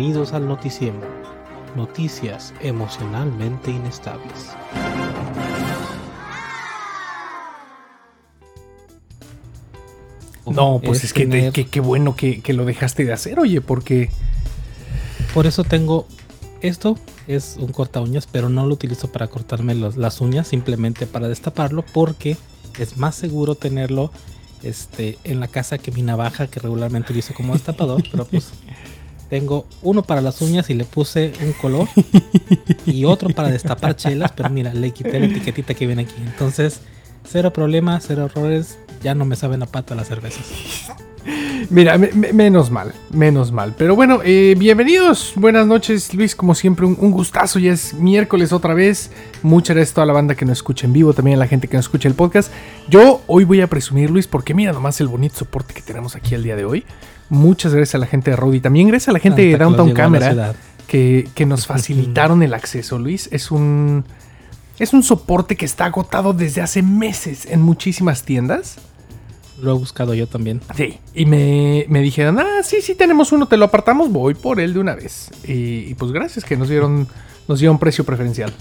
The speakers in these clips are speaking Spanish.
Bienvenidos al noticiero. Noticias emocionalmente inestables. No, pues es, que, qué bueno que, lo dejaste de hacer, oye, porque... Por eso tengo... Esto es un corta uñas, pero no lo utilizo para cortarme las uñas, simplemente para destaparlo, porque es más seguro tenerlo este, en la casa que mi navaja, que regularmente utilizo como destapador, pero pues tengo uno para las uñas y le puse un color y otro para destapar chelas, pero mira, le quité la etiquetita que viene aquí. Entonces, cero problemas, cero errores, ya no me saben a pata las cervezas. Mira, menos mal, menos mal. Pero bueno, eh, bienvenidos, buenas noches Luis, como siempre un, gustazo, ya es miércoles otra vez. Muchas gracias a toda la banda que nos escucha en vivo, también a la gente que nos escucha el podcast. Yo hoy voy a presumir Luis, porque mira nomás el bonito soporte que tenemos aquí el día de hoy. Muchas gracias a la gente de Rodi, también gracias a la gente de Downtown Camera que, que nos facilitaron el acceso, Luis. Es un... Es un soporte que está agotado desde hace meses en muchísimas tiendas. Lo he buscado yo también. Sí, y me, dijeron, ah, sí, sí, tenemos uno, te lo apartamos, voy por él de una vez. Y, pues gracias que nos dieron, nos dieron precio preferencial.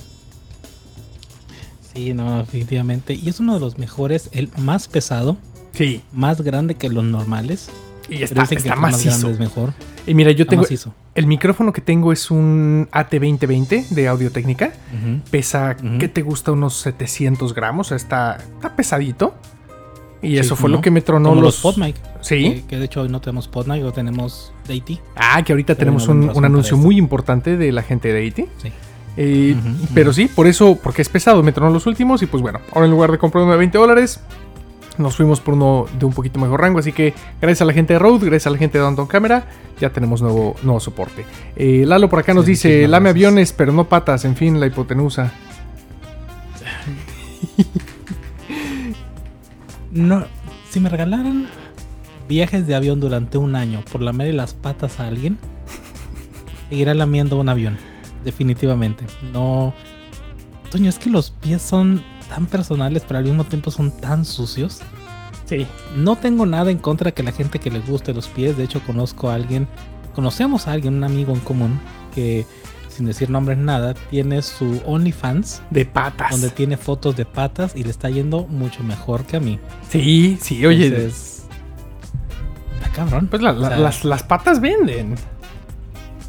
Sí, no, definitivamente. Y es uno de los mejores, el más pesado. Sí. Más grande que los normales. Y está, está macizo. es mejor. Y mira, yo tengo. El micrófono que tengo es un AT2020 de audio técnica. Pesa, ¿qué te gusta? Unos 700 gramos. Está, está pesadito. Y eso fue lo que me tronó los... los PodMic. Sí. Que, de hecho hoy no tenemos PodMic, o tenemos Deity. Ah, que ahorita tenemos un, anuncio muy importante de la gente de Deity. Sí. Eh, pero sí, por eso, porque es pesado, me tronó los últimos y pues bueno, ahora en lugar de comprar uno de 20 dólares, nos fuimos por uno de un poquito mejor rango. Así que gracias a la gente de Rode, gracias a la gente de Downtown Camera, ya tenemos nuevo, nuevo soporte. Eh, Lalo por acá nos dice, lame aviones, pero no patas, en fin, la hipotenusa. no, si me regalaran viajes de avión durante un año por lamer las patas a alguien, seguirá lamiendo un avión. Definitivamente. No. Toño, es que los pies son tan personales, pero al mismo tiempo son tan sucios. Sí. No tengo nada en contra de que la gente que le guste los pies. De hecho, conozco a alguien, conocemos a alguien, un amigo en común, que sin decir nombres nada, tiene su OnlyFans. De patas. Donde tiene fotos de patas y le está yendo mucho mejor que a mí. Sí, sí, oye. Entonces, está cabrón. Pues las, las patas venden.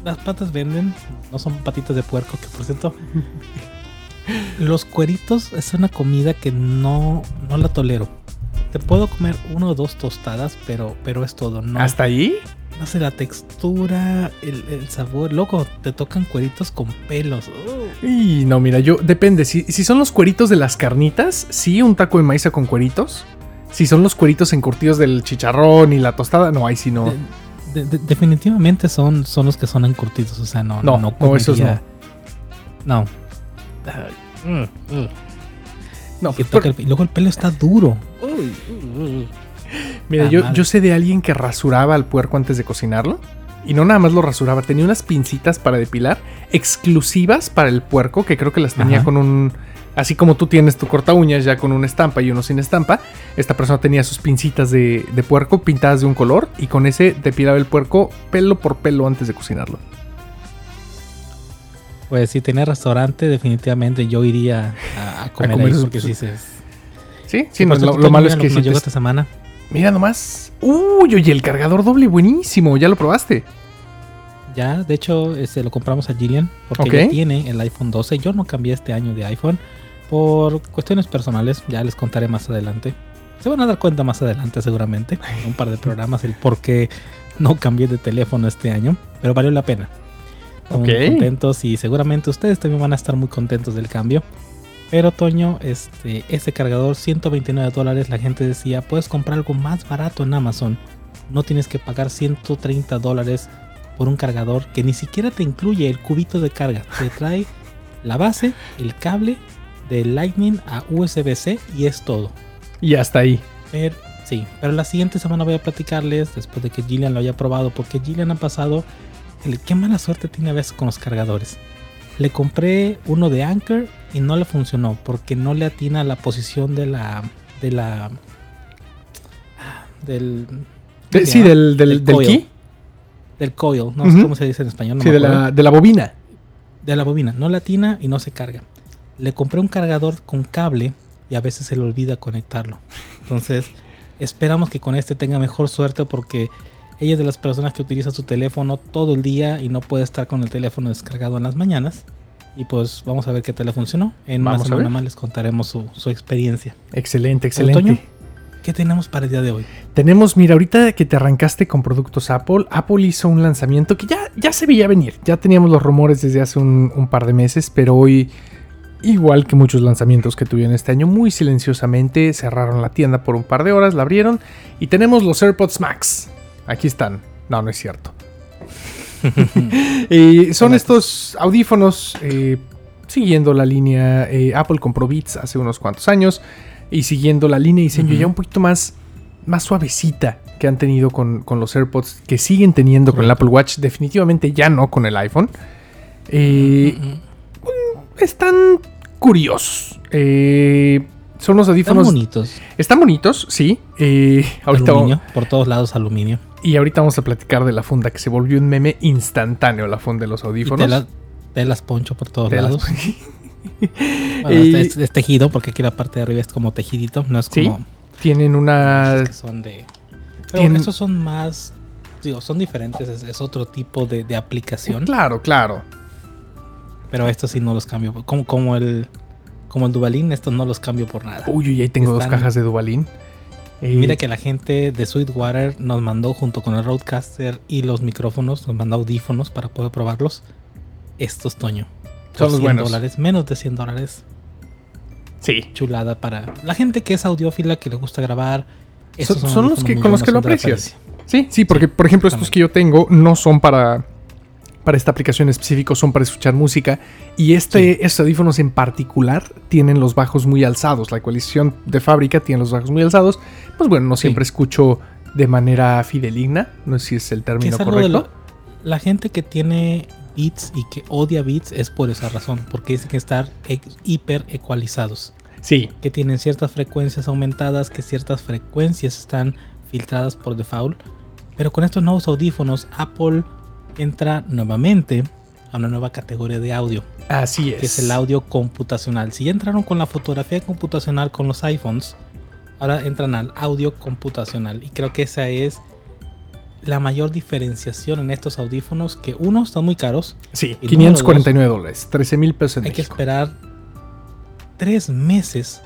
Las patas venden. No son patitas de puerco, que por cierto. los cueritos es una comida que no, no la tolero. Te puedo comer uno o dos tostadas, pero, pero es todo. ¿no? ¿Hasta ahí? no sé, la textura, el, sabor. Loco, te tocan cueritos con pelos. Y no, mira, yo depende. Si, si, son los cueritos de las carnitas, sí, un taco de maíz con cueritos. Si son los cueritos encurtidos del chicharrón y la tostada, no, ahí sí no. definitivamente son, son los que son encurtidos. O sea, no, no, no, no esos no. No. No, y luego el pelo está duro. Uy, Mira, yo, yo, sé de alguien que rasuraba al puerco antes de cocinarlo. Y no nada más lo rasuraba, tenía unas pincitas para depilar exclusivas para el puerco, que creo que las tenía con un... Así como tú tienes tu corta uñas ya con una estampa y uno sin estampa, esta persona tenía sus pincitas de, de puerco pintadas de un color y con ese depilaba el puerco pelo por pelo antes de cocinarlo. Pues si tenía restaurante, definitivamente yo iría a, comer, ahí porque sí, sí, sí, lo, malo es que si llegó esta semana. Mira nomás. Uy, oye, el cargador doble buenísimo. ¿Ya lo probaste? Ya, de hecho, este, lo compramos a Gillian porque tiene el iPhone 12. Yo no cambié este año de iPhone por cuestiones personales. Ya les contaré más adelante. Se van a dar cuenta más adelante seguramente. En un par de programas el por qué no cambié de teléfono este año. Pero valió la pena. Estamos muy contentos y seguramente ustedes también van a estar muy contentos del cambio. Pero Toño, este, ese cargador 129 dólares, la gente decía, puedes comprar algo más barato en Amazon. No tienes que pagar 130 dólares por un cargador que ni siquiera te incluye el cubito de carga. Te trae la base, el cable de Lightning a USB-C y es todo. Y hasta ahí. Pero, sí, pero la siguiente semana voy a platicarles, después de que Gillian lo haya probado, porque Gillian ha pasado, qué mala suerte tiene a veces con los cargadores. Le compré uno de Anchor y no le funcionó porque no le atina la posición de la de la del sí del del, del key del coil, no sé cómo se dice en español. sí, de la, de la bobina. De la bobina, no latina y no se carga. Le compré un cargador con cable y a veces se le olvida conectarlo. Entonces, esperamos que con este tenga mejor suerte porque ella es de las personas que utiliza su teléfono todo el día y no puede estar con el teléfono descargado en las mañanas. Y pues vamos a ver qué tal le funcionó. En vamos más más les contaremos su, su experiencia. Excelente, excelente. ¿Qué tenemos para el día de hoy? Tenemos, mira, ahorita que te arrancaste con productos Apple, Apple hizo un lanzamiento que ya, ya se veía venir. Ya teníamos los rumores desde hace un, par de meses, pero hoy, igual que muchos lanzamientos que tuvieron este año, muy silenciosamente cerraron la tienda por un par de horas, la abrieron y tenemos los AirPods Max. Aquí están. No, no es cierto. son estos audífonos eh, siguiendo la línea eh, Apple compró Beats hace unos cuantos años y siguiendo la línea de diseño ya un poquito más, más suavecita que han tenido con, los AirPods, que siguen teniendo con el Apple Watch, definitivamente ya no con el iPhone. Eh, están curiosos. Eh, son unos audífonos. Están bonitos. Están bonitos, sí. Eh, ahorita aluminio, por todos lados aluminio. Y ahorita vamos a platicar de la funda que se volvió un meme instantáneo, la funda de los audífonos. de las poncho por todos lados. es, tejido, porque aquí la parte de arriba es como tejidito, no es como. Tienen una. son de. Pero esos son más. Digo, son diferentes, es, otro tipo de, aplicación. Claro, claro. Pero estos sí no los cambio. Como, como el. Como el Dubalín, estos no los cambio por nada. Uy, uy, ahí tengo dos cajas de Dubalín. Mira que la gente de Sweetwater nos mandó junto con el Roadcaster y los micrófonos, nos mandó audífonos para poder probarlos. Estos, Toño. Son los buenos. dólares, menos de 100 dólares. Sí. Chulada para la gente que es audiófila, que le gusta grabar. son, los que con los que lo aprecias. Sí, sí, porque por ejemplo estos que yo tengo no son para para esta aplicación específico, son para escuchar música y este estos audífonos en particular tienen los bajos muy alzados. La ecualización de fábrica tiene los bajos muy alzados. Pues bueno, no siempre escucho de manera fideligna, no sé si es el término correcto. la gente que tiene Beats y que odia Beats es por esa razón, porque dicen que estar hiper ecualizados. Sí. Que tienen ciertas frecuencias aumentadas, que ciertas frecuencias están filtradas por default. Pero con estos nuevos audífonos, Apple entra nuevamente a una nueva categoría de audio. Así es. Que es el audio computacional. Si ya entraron con la fotografía computacional con los iPhones, ahora entran al audio computacional. Y creo que esa es la mayor diferenciación en estos audífonos que uno están muy caros. Sí, 549 dólares, 13 mil pesos en Hay que esperar tres meses,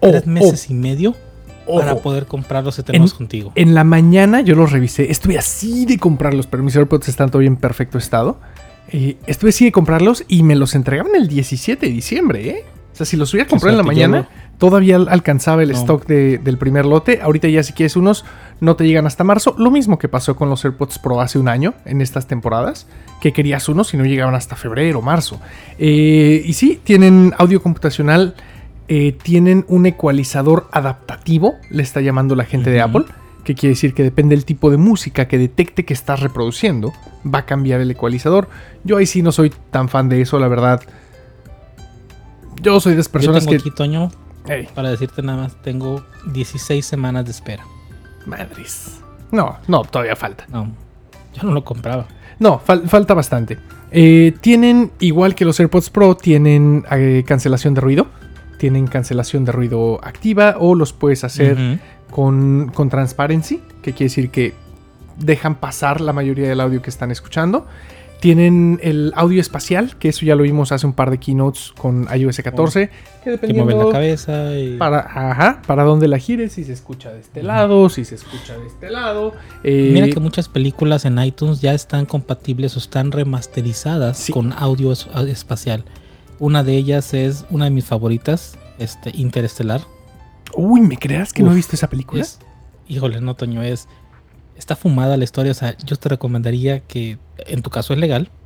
oh, tres meses y medio para poder comprarlos y tenerlos contigo. En la mañana yo los revisé, estuve así de comprarlos, pero mis AirPods están todavía en perfecto estado. Eh, estuve así de comprarlos y me los entregaban el 17 de diciembre, ¿eh? O sea, si los hubiera comprado en la mañana, todavía alcanzaba el stock del primer lote. Ahorita ya si quieres unos, no te llegan hasta marzo. Lo mismo que pasó con los AirPods Pro hace un año, en estas temporadas, que querías unos y no llegaban hasta febrero o marzo. Eh, y sí, tienen audio computacional, eh, tienen un ecualizador adaptativo, le está llamando la gente de Apple que quiere decir que depende del tipo de música que detecte que estás reproduciendo, va a cambiar el ecualizador. Yo ahí sí no soy tan fan de eso, la verdad. Yo soy de las personas Yo tengo que. Para decirte nada más, tengo 16 semanas de espera. Madres. No, no, todavía falta. No, yo no lo compraba. No, falta bastante. Eh, tienen, igual que los AirPods Pro, tienen eh, cancelación de ruido. Tienen cancelación de ruido activa o los puedes hacer con, con transparency, que quiere decir que dejan pasar la mayoría del audio que están escuchando. Tienen el audio espacial, que eso ya lo vimos hace un par de keynotes con iOS 14. Que dependiendo la cabeza Para, ajá, para donde la gires, si se escucha de este lado, si se escucha de este lado. Eh, Mira que muchas películas en iTunes ya están compatibles o están remasterizadas con audio espacial. Una de ellas es una de mis favoritas, este, Interestelar. Uy, ¿me creas que no he visto esa película? híjole, no, Toño, es está fumada la historia. O sea, yo te recomendaría que, en tu caso es legal.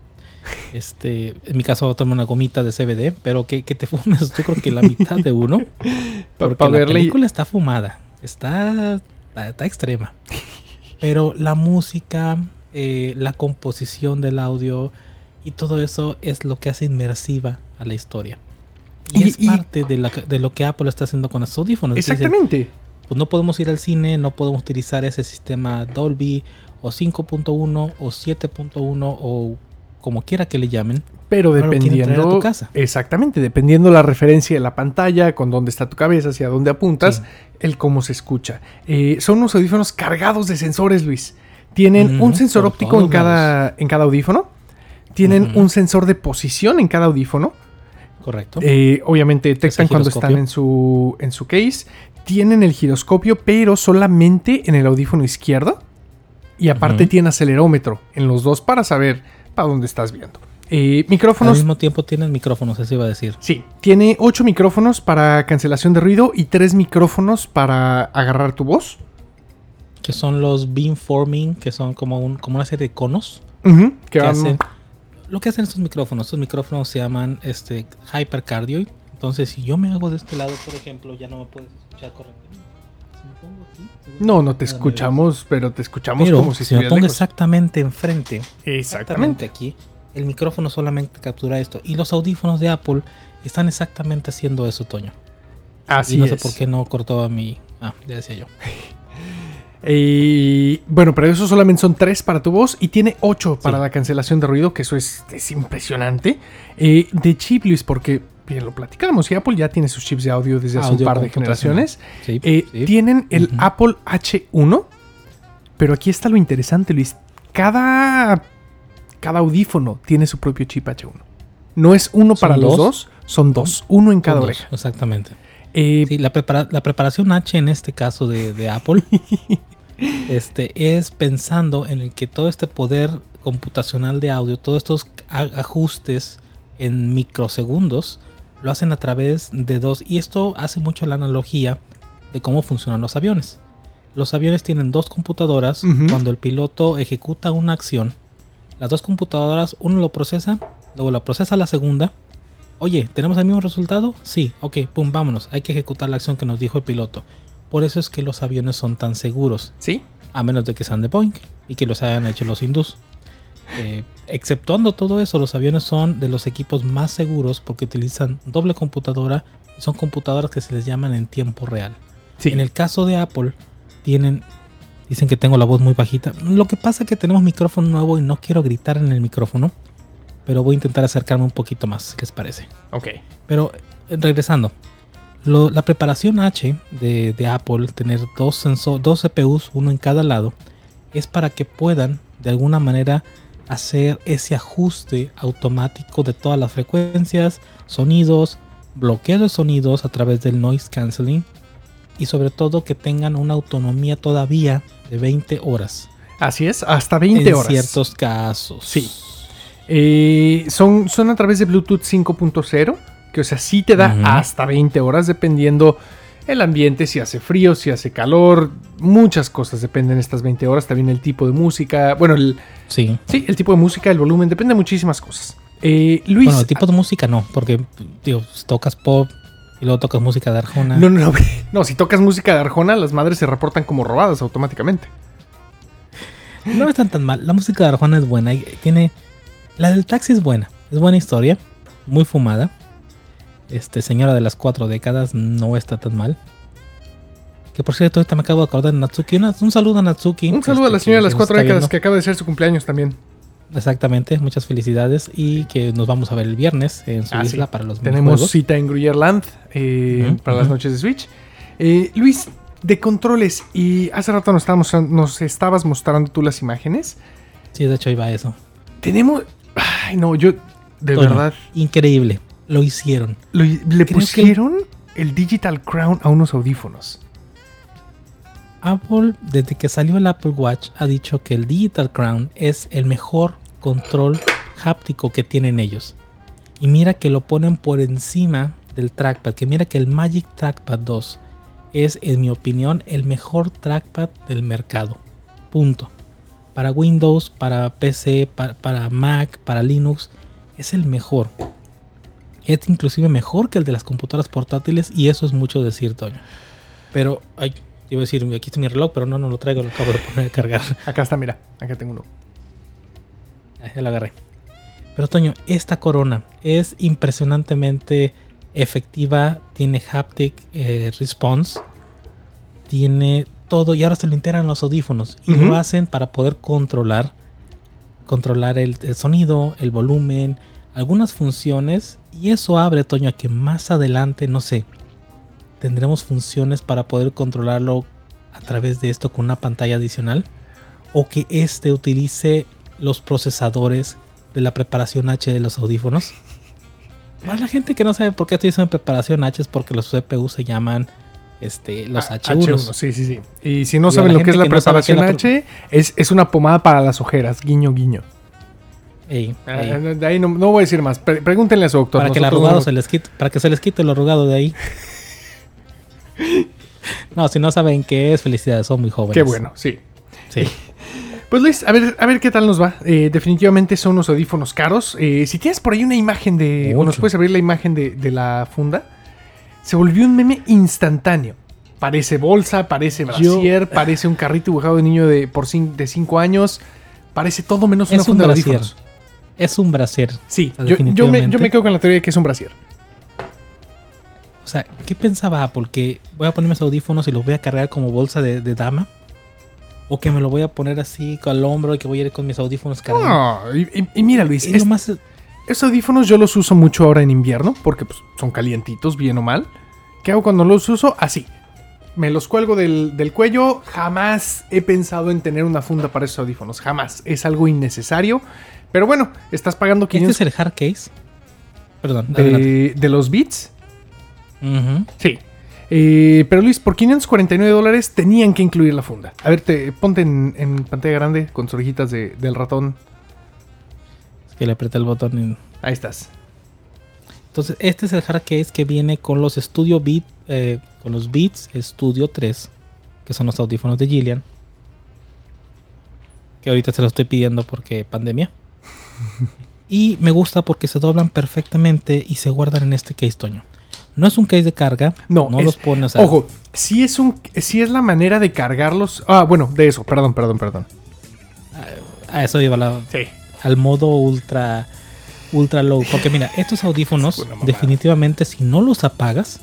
Este, en mi caso tome una gomita de CBD, pero que, te fumes, yo creo que la mitad de uno. Porque la película está fumada. Está, está, extrema. Pero la música, eh, la composición del audio y todo eso es lo que hace inmersiva a la historia. Y, es parte de, lo que Apple está haciendo con los audífonos. Exactamente. pues no podemos ir al cine, no podemos utilizar ese sistema Dolby o 5.1 o 7.1 o como quiera que le llamen. Pero dependiendo. Tu casa. Exactamente, dependiendo la referencia de la pantalla, con dónde está tu cabeza, hacia dónde apuntas, el cómo se escucha. Eh, son unos audífonos cargados de sensores, Luis. Tienen un sensor óptico en cada, en cada audífono. Tienen un sensor de posición en cada audífono. Correcto. Eh, obviamente detectan cuando están en su, en su case. Tienen el giroscopio, pero solamente en el audífono izquierdo. Y aparte tiene acelerómetro en los dos para saber para dónde estás viendo. Eh, micrófonos. Al mismo tiempo tienen micrófonos, eso iba a decir. Sí, tiene ocho micrófonos para cancelación de ruido y tres micrófonos para agarrar tu voz. Que son los beamforming, que son como, un, como una serie de conos. que, hacen, lo que hacen estos micrófonos, estos micrófonos se llaman este, hypercardioid. Entonces, si yo me hago de este lado, por ejemplo, ya no me puedes escuchar correctamente. no, no te escuchamos, pero te escuchamos como si, si me pongo exactamente enfrente. Exactamente. exactamente aquí el micrófono solamente captura esto. Y los audífonos de Apple están exactamente haciendo eso, Toño. Así y no sé por qué no cortó a mi. Ah, ya decía yo. Y bueno, pero eso solamente son tres para tu voz y tiene ocho para la cancelación de ruido, que eso es, impresionante. Eh, de chip, Luis, porque bien lo platicamos y Apple ya tiene sus chips de audio desde hace un par de generaciones. Eh, tienen el Apple H1, pero aquí está lo interesante, Luis. Cada cada audífono tiene su propio chip H1. No es uno para los dos, son dos, uno en cada oreja. exactamente. Eh, la, preparación H en este caso de, Apple este, es pensando en el que todo este poder computacional de audio, todos estos ajustes en microsegundos, lo hacen a través de dos. Y esto hace mucho la analogía de cómo funcionan los aviones. Los aviones tienen dos computadoras. Cuando el piloto ejecuta una acción, las dos computadoras, uno lo procesa, luego lo procesa la segunda. Oye, ¿tenemos el mismo resultado? Sí, ok, pum, vámonos. Hay que ejecutar la acción que nos dijo el piloto. Por eso es que los aviones son tan seguros. Sí. A menos de que sean de Boeing y que los hayan hecho los hindús. Eh, exceptuando todo eso, los aviones son de los equipos más seguros porque utilizan doble computadora y son computadoras que se les llaman en tiempo real. Sí. En el caso de Apple, tienen Dicen que tengo la voz muy bajita. Lo que pasa es que tenemos micrófono nuevo y no quiero gritar en el micrófono. Pero voy a intentar acercarme un poquito más. ¿Qué les parece? Ok. Pero eh, regresando. la preparación H de, Apple, tener dos, sensor, dos CPUs, uno en cada lado, es para que puedan de alguna manera hacer ese ajuste automático de todas las frecuencias, sonidos, bloqueo de sonidos a través del noise cancelling y sobre todo que tengan una autonomía todavía de 20 horas. Así es, hasta 20 horas. En ciertos casos. Sí. Eh, son, son a través de Bluetooth 5.0, que o sea, sí te da hasta 20 horas dependiendo el ambiente, si hace frío, si hace calor, muchas cosas dependen de estas 20 horas, también el tipo de música, bueno, el, sí. sí, el tipo de música, el volumen, depende de muchísimas cosas. Eh, Luis. Bueno, el tipo de música no, porque digo, tocas pop, y luego tocas música de Arjona. No, no, no. No, si tocas música de Arjona, las madres se reportan como robadas automáticamente. No están tan mal. La música de Arjona es buena. Tiene. La del taxi es buena. Es buena historia. Muy fumada. Este, señora de las cuatro décadas, no está tan mal. Que por cierto, ahorita me acabo de acordar de Natsuki. un saludo a Natsuki. Un saludo a la este, señora de las cuatro décadas que acaba de ser su cumpleaños también. Exactamente, muchas felicidades y que nos vamos a ver el viernes en su ah, isla para los Tenemos cita en Gruyerland eh, para las noches de Switch. Eh, Luis, de controles, y hace rato nos, estábamos, nos estabas mostrando tú las imágenes. Sí, de hecho iba eso. Tenemos... Ay, no, yo... De verdad... Increíble, lo hicieron. le pusieron el Digital Crown a unos audífonos. Apple, desde que salió el Apple Watch, ha dicho que el Digital Crown es el mejor control háptico que tienen ellos. Y mira que lo ponen por encima del trackpad, que mira que el Magic Trackpad 2 es, en mi opinión, el mejor trackpad del mercado. Punto. Para Windows, para PC, para, Mac, para Linux, es el mejor. Es inclusive mejor que el de las computadoras portátiles y eso es mucho decir, Toño. Pero, ay, iba a decir, aquí está mi reloj, pero no, no lo traigo, lo acabo de poner a cargar. Acá está, mira, acá tengo uno. Ya lo agarré. Pero Toño, esta corona es impresionantemente efectiva, tiene haptic eh, response. tiene todo y ahora se lo integran los audífonos y lo hacen para poder controlar controlar el, el sonido, el volumen, algunas funciones y eso abre Toño a que más adelante, no sé, tendremos funciones para poder controlarlo a través de esto con una pantalla adicional o que este utilice los procesadores de la preparación H de los audífonos. Para la gente que no sabe por qué estoy diciendo preparación H es porque los CPU se llaman este, los Ah, H1. Sí, sí, sí. Y si no Y saben lo que es la que preparación la H, es, es una pomada para las ojeras. Guiño, guiño. Ey, Ah, ey. de ahí no, no voy a decir más. Pre- pregúntenle a su doctor. para que el arrugado no- se les quite, para que se les quite lo arrugado de ahí. No, si no saben qué es, felicidades, son muy jóvenes. Qué bueno, sí. Sí. Pues Luis, a ver, a ver qué tal nos va. Eh, definitivamente son unos audífonos caros. Eh, si tienes por ahí una imagen de. O nos Mucho. puedes abrir la imagen de, de la funda. Se volvió un meme instantáneo. Parece bolsa, parece Yo- brasier, parece un carrito dibujado de niño de por 5 años. Parece todo menos Es una un funda de brasier. audífonos. Es un brasier. Sí, yo, yo me, yo me quedo con la teoría de que es un brasier. O sea, ¿qué pensaba Apple? ¿Que voy a ponerme mis audífonos y los voy a cargar como bolsa de, de dama? ¿O que me lo voy a poner así el hombro y que voy a ir con mis audífonos cargando? No, y, y- mira, Luis, Y es- lo más- Estos audífonos yo los uso mucho ahora en invierno porque pues, son calientitos, bien o mal. ¿Qué hago cuando los uso? Así. Me los cuelgo del, del cuello. Jamás he pensado en tener una funda para esos audífonos. Jamás. Es algo innecesario. Pero bueno, estás pagando ¿Este 500 es el hard case? Perdón, de, de los Beats. Sí. Eh, pero Luis, por 549 dólares tenían que incluir la funda. A ver, te, ponte en, en pantalla grande con sus orejitas de- del ratón. Que le apreté el botón y... Ahí estás. Entonces, este es el hard case que viene con los Studio Beat, eh, con los Beats Studio 3, que son los audífonos de Gillian. Que ahorita se los estoy pidiendo porque pandemia. y me gusta porque se doblan perfectamente y se guardan en este case, Toño. No es un case de carga. No, no es- los pones. sea, Ojo, si es un, si es la manera de cargarlos. Ah, bueno, de eso, perdón, perdón, perdón. A eso iba la, Sí. Al modo ultra ultra low porque mira estos audífonos definitivamente si no los apagas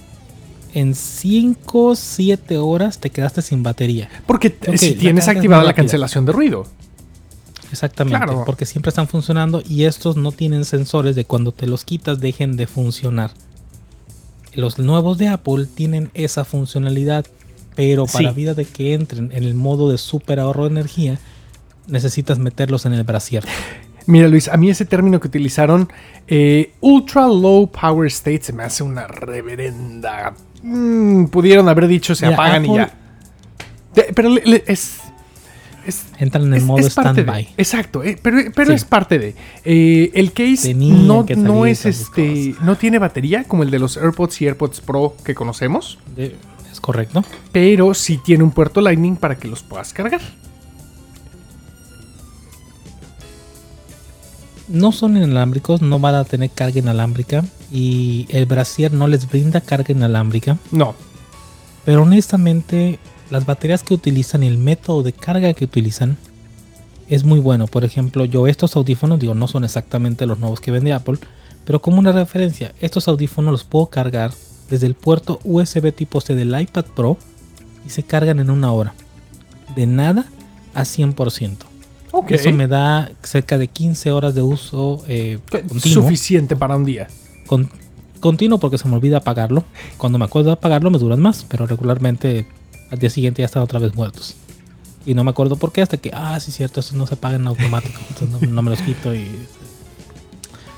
en 5 7 horas te quedaste sin batería Porque si tienes activada la cancelación de ruido. exactamente Claro. porque siempre están funcionando y estos no tienen sensores de cuando te los quitas dejen de funcionar los nuevos de Apple tienen esa funcionalidad pero para Sí. vida de que entren en el modo de super ahorro de energía necesitas meterlos en el brasier Mira, Luis, a mí ese término que utilizaron, eh, Ultra Low Power State, se me hace una reverenda. Mm, pudieron haber dicho se Mira, apagan y ya. Pero le- le- es. es entran en el modo standby Exacto, eh, pero, pero Sí. es parte de. eh, el case Tenían no, es este. No tiene batería como el de los AirPods y AirPods Pro que conocemos. De- es correcto Pero sí tiene un puerto Lightning para que los puedas cargar. No son inalámbricos, no van a tener carga inalámbrica y el brasier no les brinda carga inalámbrica, No. pero honestamente las baterías que utilizan y el método de carga que utilizan es muy bueno. Por ejemplo, yo estos audífonos, digo, no son exactamente los nuevos que vende Apple, pero como una referencia, estos audífonos los puedo cargar desde el puerto USB tipo C del iPad Pro y se cargan en una hora. De nada a 100%. Eso me da cerca de 15 horas de uso eh, continuo. Suficiente para un día. Con- continuo porque se me olvida apagarlo. Cuando me acuerdo de apagarlo me duran más, pero regularmente al día siguiente ya están otra vez muertos. Y no me acuerdo por qué hasta que, ah, sí, cierto, eso no se apaga en automático. Entonces no, no me los quito y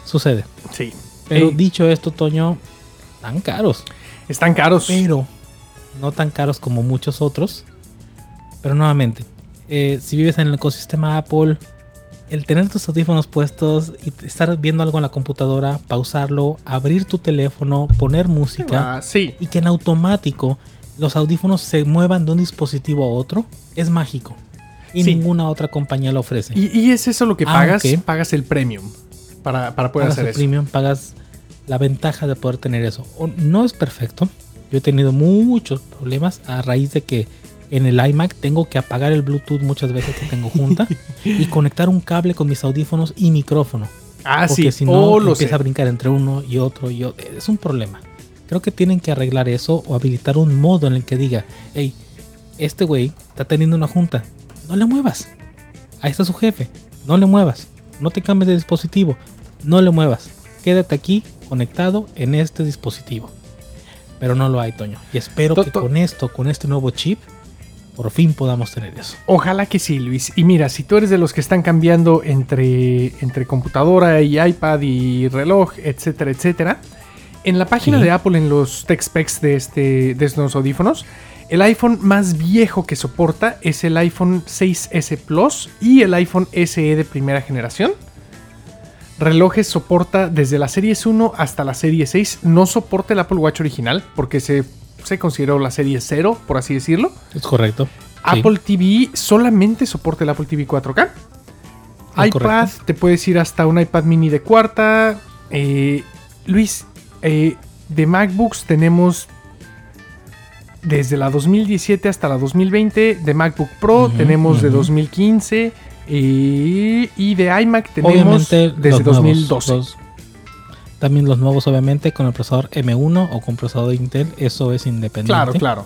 sucede. Sí. Pero Ey, dicho esto, Toño, tan caros. están caros. Pero no tan caros como muchos otros. Pero nuevamente, eh, si vives en el ecosistema Apple, el tener tus audífonos puestos y estar viendo algo en la computadora, pausarlo, abrir tu teléfono, poner música Ah, sí. y que en automático los audífonos se muevan de un dispositivo a otro, es mágico. Y Sí. ninguna otra compañía lo ofrece. Y, y es eso lo que pagas. Aunque- Pagas el premium para, para poder pagas hacer el eso. premium, pagas la ventaja de poder tener eso. No es perfecto. Yo he tenido muchos problemas a raíz de que en el iMac tengo que apagar el Bluetooth muchas veces que tengo junta y conectar un cable con mis audífonos y micrófono. Ah, Porque sí. si no, Oh, lo empieza sé. a brincar entre uno y otro y otro. Es un problema. Creo que tienen que arreglar eso o habilitar un modo en el que diga, hey, este güey está teniendo una junta. No le muevas. Ahí está su jefe. No le muevas. No te cambies de dispositivo. No le muevas. Quédate aquí conectado en este dispositivo. Pero no lo hay, Toño. Y espero que con esto, con este nuevo chip, por fin podamos tener eso. Ojalá que sí, Luis. Y mira, si tú eres de los que están cambiando entre, entre computadora y iPad y reloj, etcétera, etcétera, en la página de Apple, en los tech specs de, este, de estos audífonos, el iPhone más viejo que soporta es el iPhone 6S Plus y el iPhone SE de primera generación. Relojes soporta desde la serie 1 hasta la serie 6. No soporta el Apple Watch original porque se, se consideró la serie 0, por así decirlo. Es correcto. Apple TV solamente soporta el Apple TV 4K. iPad, te puedes ir hasta un iPad mini de cuarta. Eh, Luis, eh, de MacBooks tenemos desde la 2017 hasta la 2020. De MacBook Pro tenemos de 2015. Y, de iMac tenemos desde 2012. También los nuevos, obviamente, con el procesador M1 o con procesador de Intel. Eso es independiente. Claro, claro.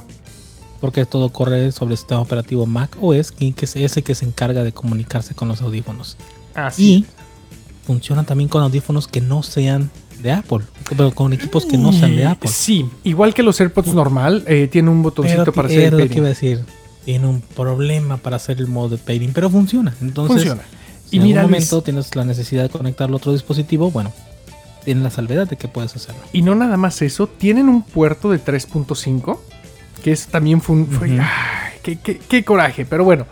Porque todo corre sobre el sistema operativo Mac OS, que es ese que se encarga de comunicarse con los audífonos. Así. Y funciona también con audífonos que no sean de Apple, pero con equipos que no sean de Apple. Sí, igual que los AirPods normal, eh, tiene un botoncito para hacer lo que iba a decir. Tiene un problema para hacer el modo de pairing, pero funciona. Entonces, funciona. Si y en algún momento tienes la necesidad de conectarlo a otro dispositivo, bueno, tiene la salvedad de que puedes hacerlo. Y no nada más eso, tienen un puerto de 3.5, que es también fue, qué, qué coraje, pero bueno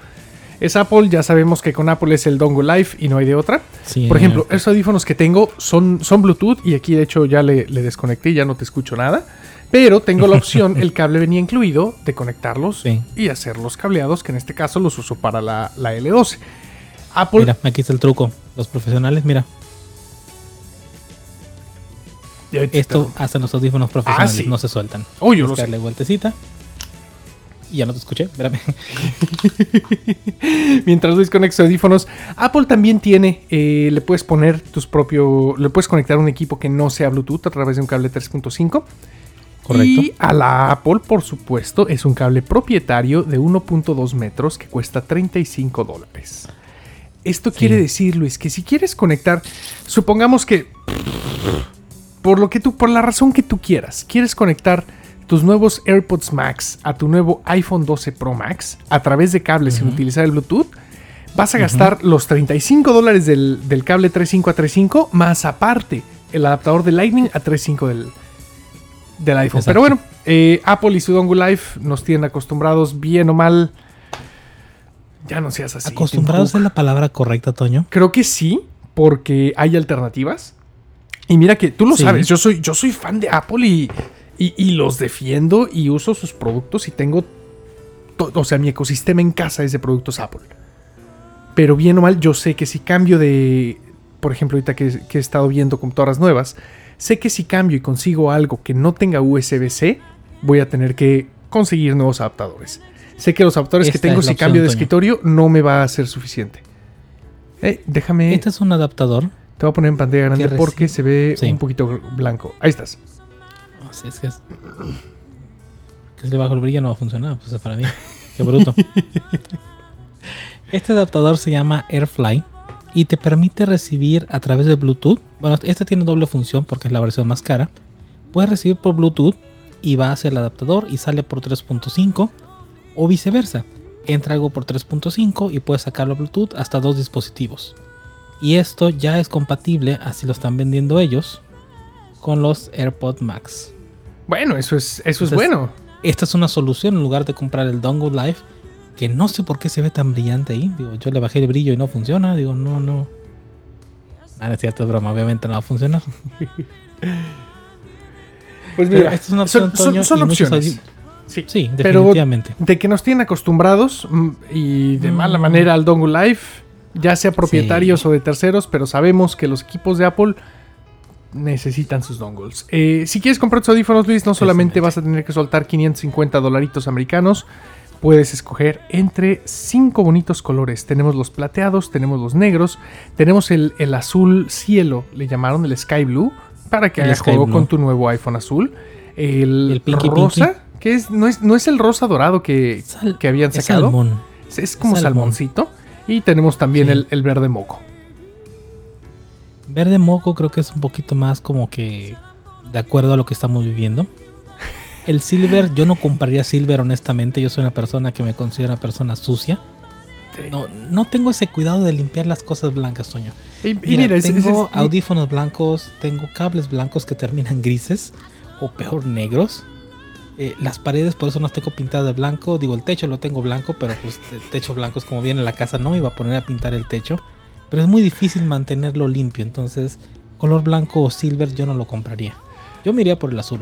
es Apple, ya sabemos que con Apple es el Dongle Life y no hay de otra. Por ejemplo, esos audífonos que tengo son, son Bluetooth y aquí de hecho ya le, desconecté y ya no te escucho nada. Pero tengo la opción, el cable venía incluido, de conectarlos y hacerlos cableados, que en este caso los uso para la, L12. Apple. Mira, aquí está el truco. Los profesionales, mira. Esto hacen los audífonos ah, profesionales, no se sueltan. Uy, yo lo sé. darle vueltecita y ya no te escuché, espérame. Mientras Luis conecta audífonos, Apple también tiene, eh, le puedes poner tus propios, le puedes conectar un equipo que no sea Bluetooth a través de un cable 3.5. Correcto. Y a la Apple, por supuesto, es un cable propietario de 1.2 metros que cuesta 35 dólares. Esto quiere decir, Luis, que si quieres conectar, supongamos que por lo que tú, por la razón que tú quieras, quieres conectar tus nuevos AirPods Max a tu nuevo iPhone 12 Pro Max a través de cables sin utilizar el Bluetooth, vas a gastar los 35 dólares del, cable 3.5 a 3.5 más aparte el adaptador de Lightning a 3.5 del, del iPhone. Pero bueno, eh, Apple y su Dongle Life nos tienen acostumbrados bien o mal. Ya no seas así. ¿Acostumbrados es la palabra correcta, Toño? Creo que sí, porque hay alternativas. Y mira que tú lo sabes, yo soy, yo soy fan de Apple y y, los defiendo y uso sus productos y tengo, o sea, mi ecosistema en casa es de productos Apple. Pero bien o mal, yo sé que si cambio de, por ejemplo, ahorita que, he estado viendo computadoras nuevas, sé que si cambio y consigo algo que no tenga USB-C, voy a tener que conseguir nuevos adaptadores. Sé que los adaptadores que tengo, si cambio de escritorio, no me va a ser suficiente. Eh, déjame. Este es un adaptador. Te voy a poner en pantalla grande porque se ve un poquito blanco. Ahí estás es que es. Que si le bajo el brillo no va a funcionar, pues es para mí. Qué bruto. este adaptador se llama Airfly y te permite recibir a través de Bluetooth. Bueno, este tiene doble función porque es la versión más cara. Puedes recibir por Bluetooth y va hacia el adaptador y sale por 3.5 o viceversa. Entra algo por 3.5 y puedes sacarlo a Bluetooth hasta dos dispositivos. Y esto ya es compatible, así lo están vendiendo ellos, con los AirPod Max. Bueno, eso es, eso es bueno. Esta es una solución en lugar de comprar el Dongle Life, que no sé por qué se ve tan brillante ahí. Digo, yo le bajé el brillo y no funciona. Digo, no, no. Ah, es cierto, es broma, obviamente no va a funcionar. pues mira, esta es una opción, son, opciones. Sí, sí, definitivamente. Pero de que nos tienen acostumbrados mm, y de mala mm. manera al Dongle Life, ya sea propietarios o de terceros, pero sabemos que los equipos de Apple necesitan sus dongles. Eh, si quieres comprar tus audífonos, Luis, no solamente vas a tener que soltar 550 dolaritos americanos, puedes escoger entre cinco bonitos colores. Tenemos los plateados, tenemos los negros, tenemos el, azul cielo, le llamaron el sky blue, para que hagas juego con tu nuevo iPhone azul. El, rosa, ¿Qué es? ¿No es, no es el rosa dorado que, Sal- que habían es sacado? salmón. Es, es como salmón. salmoncito. Y tenemos también Sí. el, el verde moco. Verde moco creo que es un poquito más como que de acuerdo a lo que estamos viviendo. El silver, yo no compraría silver honestamente. Yo soy una persona que me considero una persona sucia. No, no tengo ese cuidado de limpiar las cosas blancas, Toño. Y, y Mira, es- tengo es- audífonos blancos, tengo cables blancos que terminan grises o peor negros. Eh, las paredes por eso no las tengo pintadas de blanco. Digo, el techo lo tengo blanco, pero pues el techo blanco es como viene la casa, no me iba a poner a pintar el techo. Pero es muy difícil mantenerlo limpio, entonces color blanco o silver yo no lo compraría. Yo me iría por el azul.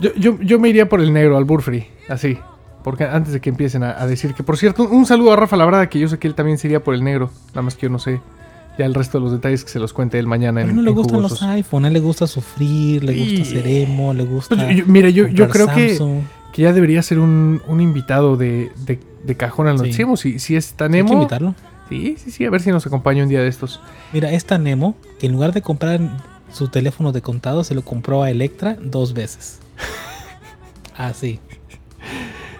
yo, yo, yo me iría por el negro, al Burfree. Así. Porque antes de que empiecen a, a decir que, por cierto, un saludo a Rafa Labrada, que yo sé que él también se iría por el negro. Nada más que yo no sé. Ya el resto de los detalles que se los cuente él mañana A en, no le en gustan los iPhone, a él le gusta sufrir, le gusta Y- ser emo, le gusta. Pues, yo- mira, yo, yo creo que, que ya debería ser un, un invitado de, de, de cajón al Sí. Si, si es tan Hay que emo. invitarlo. Sí, sí, sí, a ver si nos acompaña un día de estos. Mira, es tan emo que en lugar de comprar su teléfono de contado, se lo compró a Electra dos veces. Así.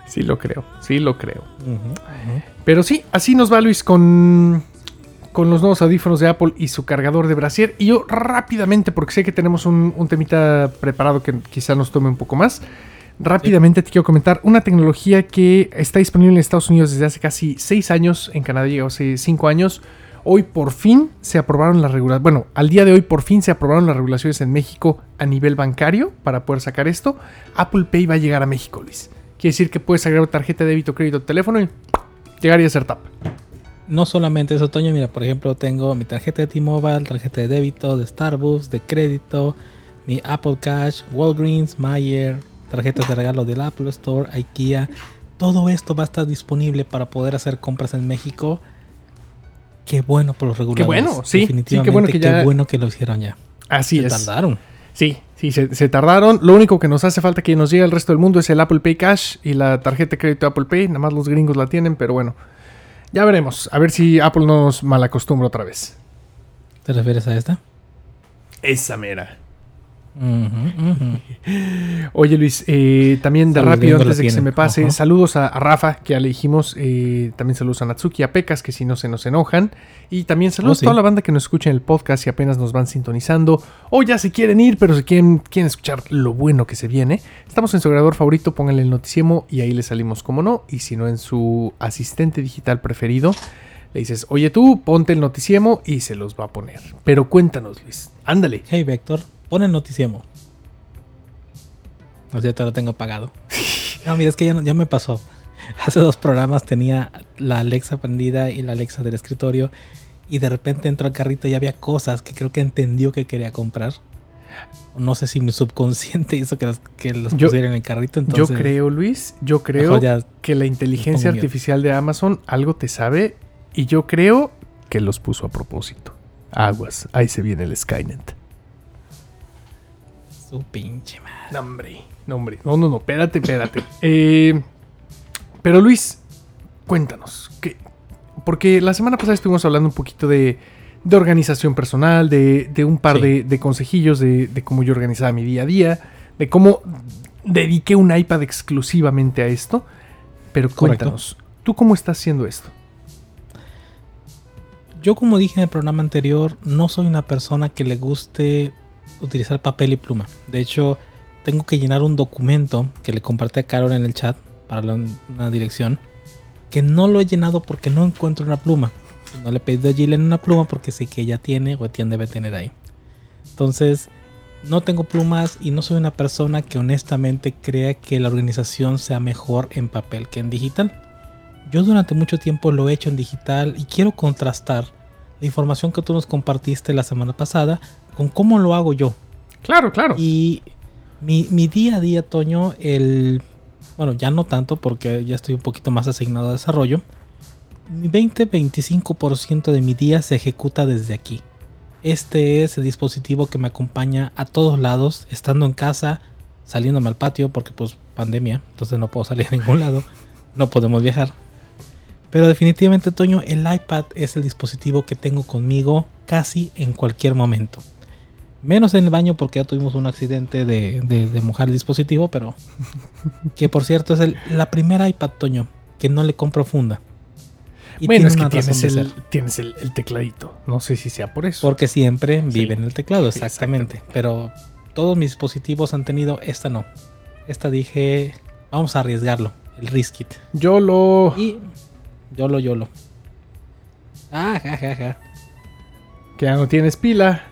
Sí lo creo, sí lo creo. Pero sí, así nos va Luis con, con los nuevos audífonos de Apple y su cargador de brasier. Y yo rápidamente, porque sé que tenemos un, temita preparado que quizá nos tome un poco más. Rápidamente te quiero comentar una tecnología que está disponible en Estados Unidos desde hace casi 6 años, en Canadá llegó hace 5 años. Hoy por fin se aprobaron las regulaciones, bueno, al día de hoy por fin se aprobaron las regulaciones en México a nivel bancario para poder sacar esto. Apple Pay va a llegar a México, Luis. Quiere decir que puedes agregar tarjeta de débito, crédito, teléfono y llegar y hacer tap. No solamente eso, Toño, mira, por ejemplo, tengo mi tarjeta de T-Mobile, tarjeta de débito, de Starbucks, de crédito, mi Apple Cash, Walgreens, Mayer, tarjetas de regalo del Apple Store, IKEA. Todo esto va a estar disponible para poder hacer compras en México. Qué bueno por los reguladores. bueno, sí, sí, qué Definitivamente, bueno que ya- qué bueno que lo hicieron ya. Así Se es. tardaron. Sí, sí, se, se tardaron. Lo único que nos hace falta que nos llegue al resto del mundo es el Apple Pay Cash y la tarjeta de crédito Apple Pay. Nada más los gringos la tienen, pero bueno. Ya veremos. A ver si Apple no nos malacostumbra otra vez. ¿Te refieres a esta? Esa mera. Oye Luis, eh, también de rápido antes de que se me pase, saludos a, a Rafa, que ya le dijimos, eh, también saludos a Natsuki, a Pecas, que si no se nos enojan, y también saludos Oh, sí. a toda la banda que nos escucha en el podcast y apenas nos van sintonizando, o ya se quieren ir, pero si quieren, quieren escuchar lo bueno que se viene. Estamos en su agradador favorito, pónganle el noticiemo y ahí le salimos como no, y si no en su asistente digital preferido, le dices, oye tú, ponte el noticiemo y se los va a poner. Pero cuéntanos Luis, ándale. Hey, Vector, pon el noticiemo. O sea, te lo tengo apagado. No, mira, es que ya, no- ya me pasó. Hace dos programas tenía la Alexa prendida y la Alexa del escritorio. Y de repente entró al carrito y había cosas que creo que entendió que quería comprar. No sé si mi subconsciente hizo que las, que Yo- pusiera en el carrito. Yo creo, Luis, yo creo que la inteligencia artificial de Amazon algo te sabe y yo creo que los puso a propósito. Aguas, ahí se viene el Skynet. Su pinche madre. No, hombre, no, hombre. No, no, no, espérate, espérate. Eh, pero Luis, cuéntanos. ¿qué? Porque la semana pasada estuvimos hablando un poquito de, de organización personal, de, de un par Sí. de, de consejillos de, de cómo yo organizaba mi día a día, de cómo dediqué un iPad exclusivamente a esto. Pero Correcto. cuéntanos, ¿tú cómo estás haciendo esto? Yo, como dije en el programa anterior, no soy una persona que le guste utilizar papel y pluma. De hecho, tengo que llenar un documento que le compartí a Carol en el chat para la- una dirección que no lo he llenado porque no encuentro una pluma. No le he pedido a Gillian una pluma porque sé que ella tiene o Etienne debe tener ahí. Entonces, no tengo plumas y no soy una persona que honestamente crea que la organización sea mejor en papel que en digital. Yo durante mucho tiempo lo he hecho en digital y quiero contrastar la información que tú nos compartiste la semana pasada con cómo lo hago yo. Claro, claro. Y mi, mi día a día, Toño, el... Bueno, ya no tanto porque ya estoy un poquito más asignado a desarrollo. Mi 20-25% de mi día se ejecuta desde aquí. Este es el dispositivo que me acompaña a todos lados, estando en casa, saliéndome al patio, porque pues pandemia, entonces no puedo salir a ningún lado, no podemos viajar. Pero definitivamente, Toño, el iPad es el dispositivo que tengo conmigo casi en cualquier momento. Menos en el baño porque ya tuvimos un accidente de, de, mojar el dispositivo, pero que por cierto es el, la primera iPad Toño que no le compro funda. Y bueno, es que tienes, el, tienes el, tecladito. No sé si sea por eso. Porque siempre vive en el teclado, exactamente. Pero todos mis dispositivos han tenido, esta no. Esta dije, vamos a arriesgarlo, el Riskit. Yo lo... Y YOLO, YOLO. Ah, ja, ja, ja. Que ya no tienes pila.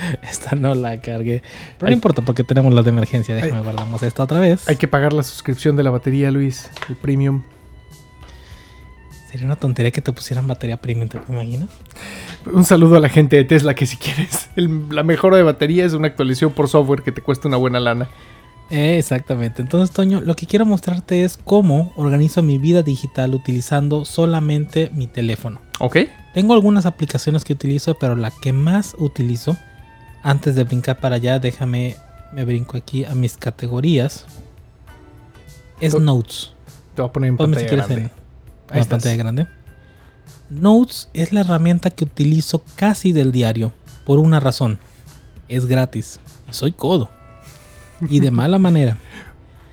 Esta no la cargué. Pero no importa porque tenemos la de emergencia. Déjame guardamos esta otra vez. Hay que pagar la suscripción de la batería, Luis. El premium. Sería una tontería que te pusieran batería premium, ¿te imaginas? Un saludo a la gente de Tesla que si quieres la mejora de batería es una actualización por software que te cuesta una buena lana. exactamente. Entonces, Toño, lo que quiero mostrarte es cómo organizo mi vida digital utilizando solamente mi teléfono. Ok. Tengo algunas aplicaciones que utilizo, pero la que más utilizo, antes de brincar para allá, déjame, me brinco aquí a mis categorías, es Notes. Te voy a poner en pantalla grande. En, pantalla grande. Notes es la herramienta que utilizo casi del diario, por una razón. Es gratis. Soy codo. Y de mala manera.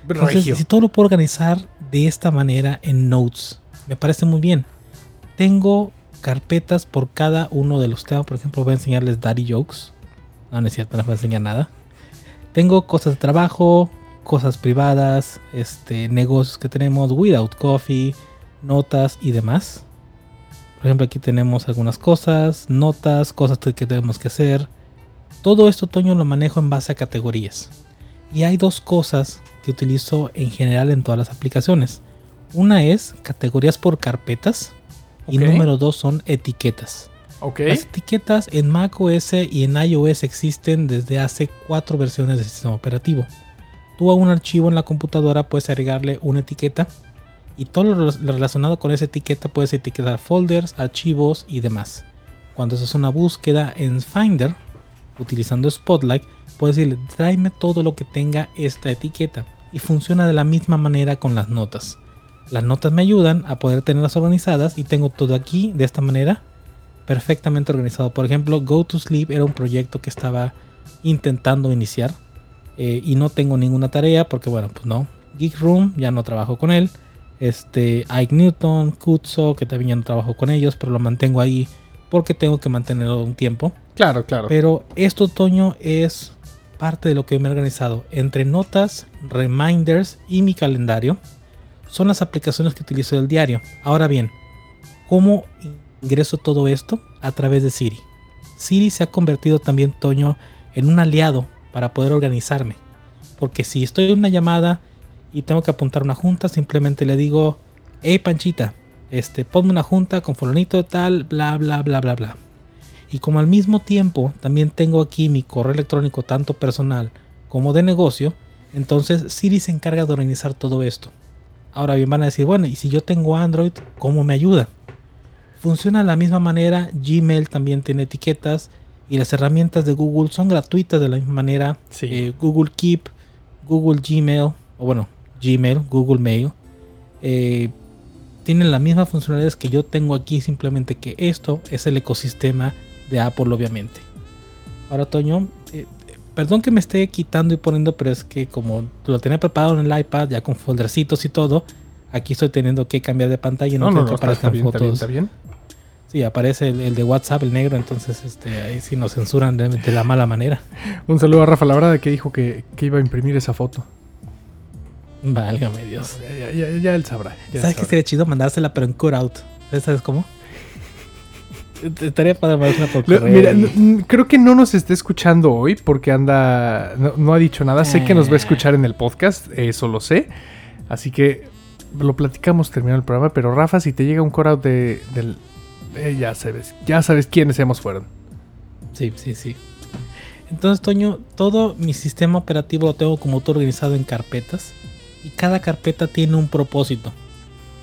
Entonces, si todo lo puedo organizar de esta manera en Notes, me parece muy bien. Tengo carpetas por cada uno de los temas. Por ejemplo, voy a enseñarles Daddy Jokes. No, no es cierto, no les voy a enseñar nada. Tengo cosas de trabajo, cosas privadas, este, negocios que tenemos, Without Coffee, notas y demás. Por ejemplo, aquí tenemos algunas cosas, notas, cosas que tenemos que hacer. Todo esto, Toño, lo manejo en base a categorías. Y hay dos cosas que utilizo en general en todas las aplicaciones. Una es categorías por carpetas y número dos son etiquetas. Las etiquetas en macOS y en iOS existen desde hace cuatro versiones del sistema operativo. Tú a un archivo en la computadora puedes agregarle una etiqueta y todo lo relacionado con esa etiqueta puedes etiquetar folders, archivos y demás. Cuando haces una búsqueda en Finder utilizando Spotlight, puedes decirle tráeme todo lo que tenga esta etiqueta y funciona de la misma manera con las notas. Las notas me ayudan a poder tenerlas organizadas y tengo todo aquí de esta manera perfectamente organizado. Por ejemplo, Go to Sleep era un proyecto que estaba intentando iniciar eh, y no tengo ninguna tarea porque bueno, pues no. Geek Room ya no trabajo con él. Este, Ike Newton, Kutso, que también ya no trabajo con ellos, pero lo mantengo ahí porque tengo que mantenerlo un tiempo. Claro, claro. Pero esto, otoño es parte de lo que me he organizado. Entre notas, reminders y mi calendario son las aplicaciones que utilizo del diario. Ahora bien, ¿cómo ingreso todo esto? A través de Siri. Siri se ha convertido también, Toño, en un aliado para poder organizarme. Porque si estoy en una llamada y tengo que apuntar una junta, simplemente le digo, hey Panchita, este, ponme una junta con fulanito tal, bla, bla, bla, bla, bla. Y como al mismo tiempo también tengo aquí mi correo electrónico tanto personal como de negocio, entonces Siri se encarga de organizar todo esto. Ahora bien, van a decir, bueno, y si yo tengo Android, ¿cómo me ayuda? Funciona de la misma manera, Gmail también tiene etiquetas y las herramientas de Google son gratuitas de la misma manera. Eh, Google Keep, Google Gmail, o bueno, Gmail, Google Mail, eh, tienen las mismas funcionalidades que yo tengo aquí, simplemente que esto es el ecosistema de Apple, obviamente. Ahora, Toño, eh, Perdón que me esté quitando y poniendo, pero es que como lo tenía preparado en el iPad, ya con foldercitos y todo, aquí estoy teniendo que cambiar de pantalla y no, no, que aparezcan fotos. Está bien, Sí, aparece el, de WhatsApp, el negro, entonces este, ahí sí nos censuran de, la mala manera. Un saludo a Rafa Labrada que dijo que, iba a imprimir esa foto. Válgame Dios. Ya, él sabrá. ¿Sabes qué sería chido mandársela, pero en cutout? ¿Sabes cómo? Estaría para una por Mira, creo que no nos está escuchando hoy porque anda. No, ha dicho nada. Sé que nos va a ah. escuchar en el podcast, eso lo sé. Así que lo platicamos terminando el programa. Pero Rafa, si te llega un core de, del. Eh, ya sabes, ya sabes quiénes hemos fueron. Sí, sí, sí. Entonces, Toño, todo mi sistema operativo lo tengo como todo organizado en carpetas. Y cada carpeta tiene un propósito.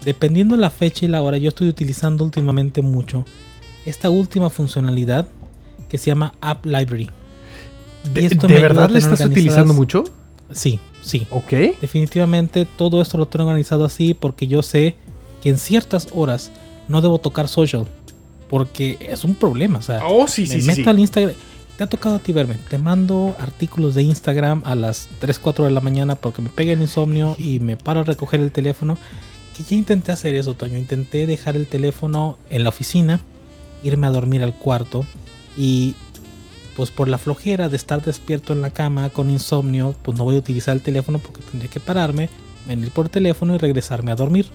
Dependiendo la fecha y la hora, yo estoy utilizando últimamente mucho esta última funcionalidad que se llama App Library. ¿De, verdad la estás utilizando mucho? Sí, sí. Ok. Definitivamente todo esto lo tengo organizado así porque yo sé que en ciertas horas no debo tocar social. Porque es un problema. O sea, oh, sí, me meto al Instagram. te ha tocado a ti verme. Te mando artículos de Instagram a las 3, 4 de la mañana porque me pega el insomnio y me paro a recoger el teléfono. Que ya intenté hacer eso, Toño. Intenté dejar el teléfono en la oficina, irme a dormir al cuarto y pues por la flojera de estar despierto en la cama con insomnio, pues no voy a utilizar el teléfono porque tendría que pararme, venir por teléfono y regresarme a dormir.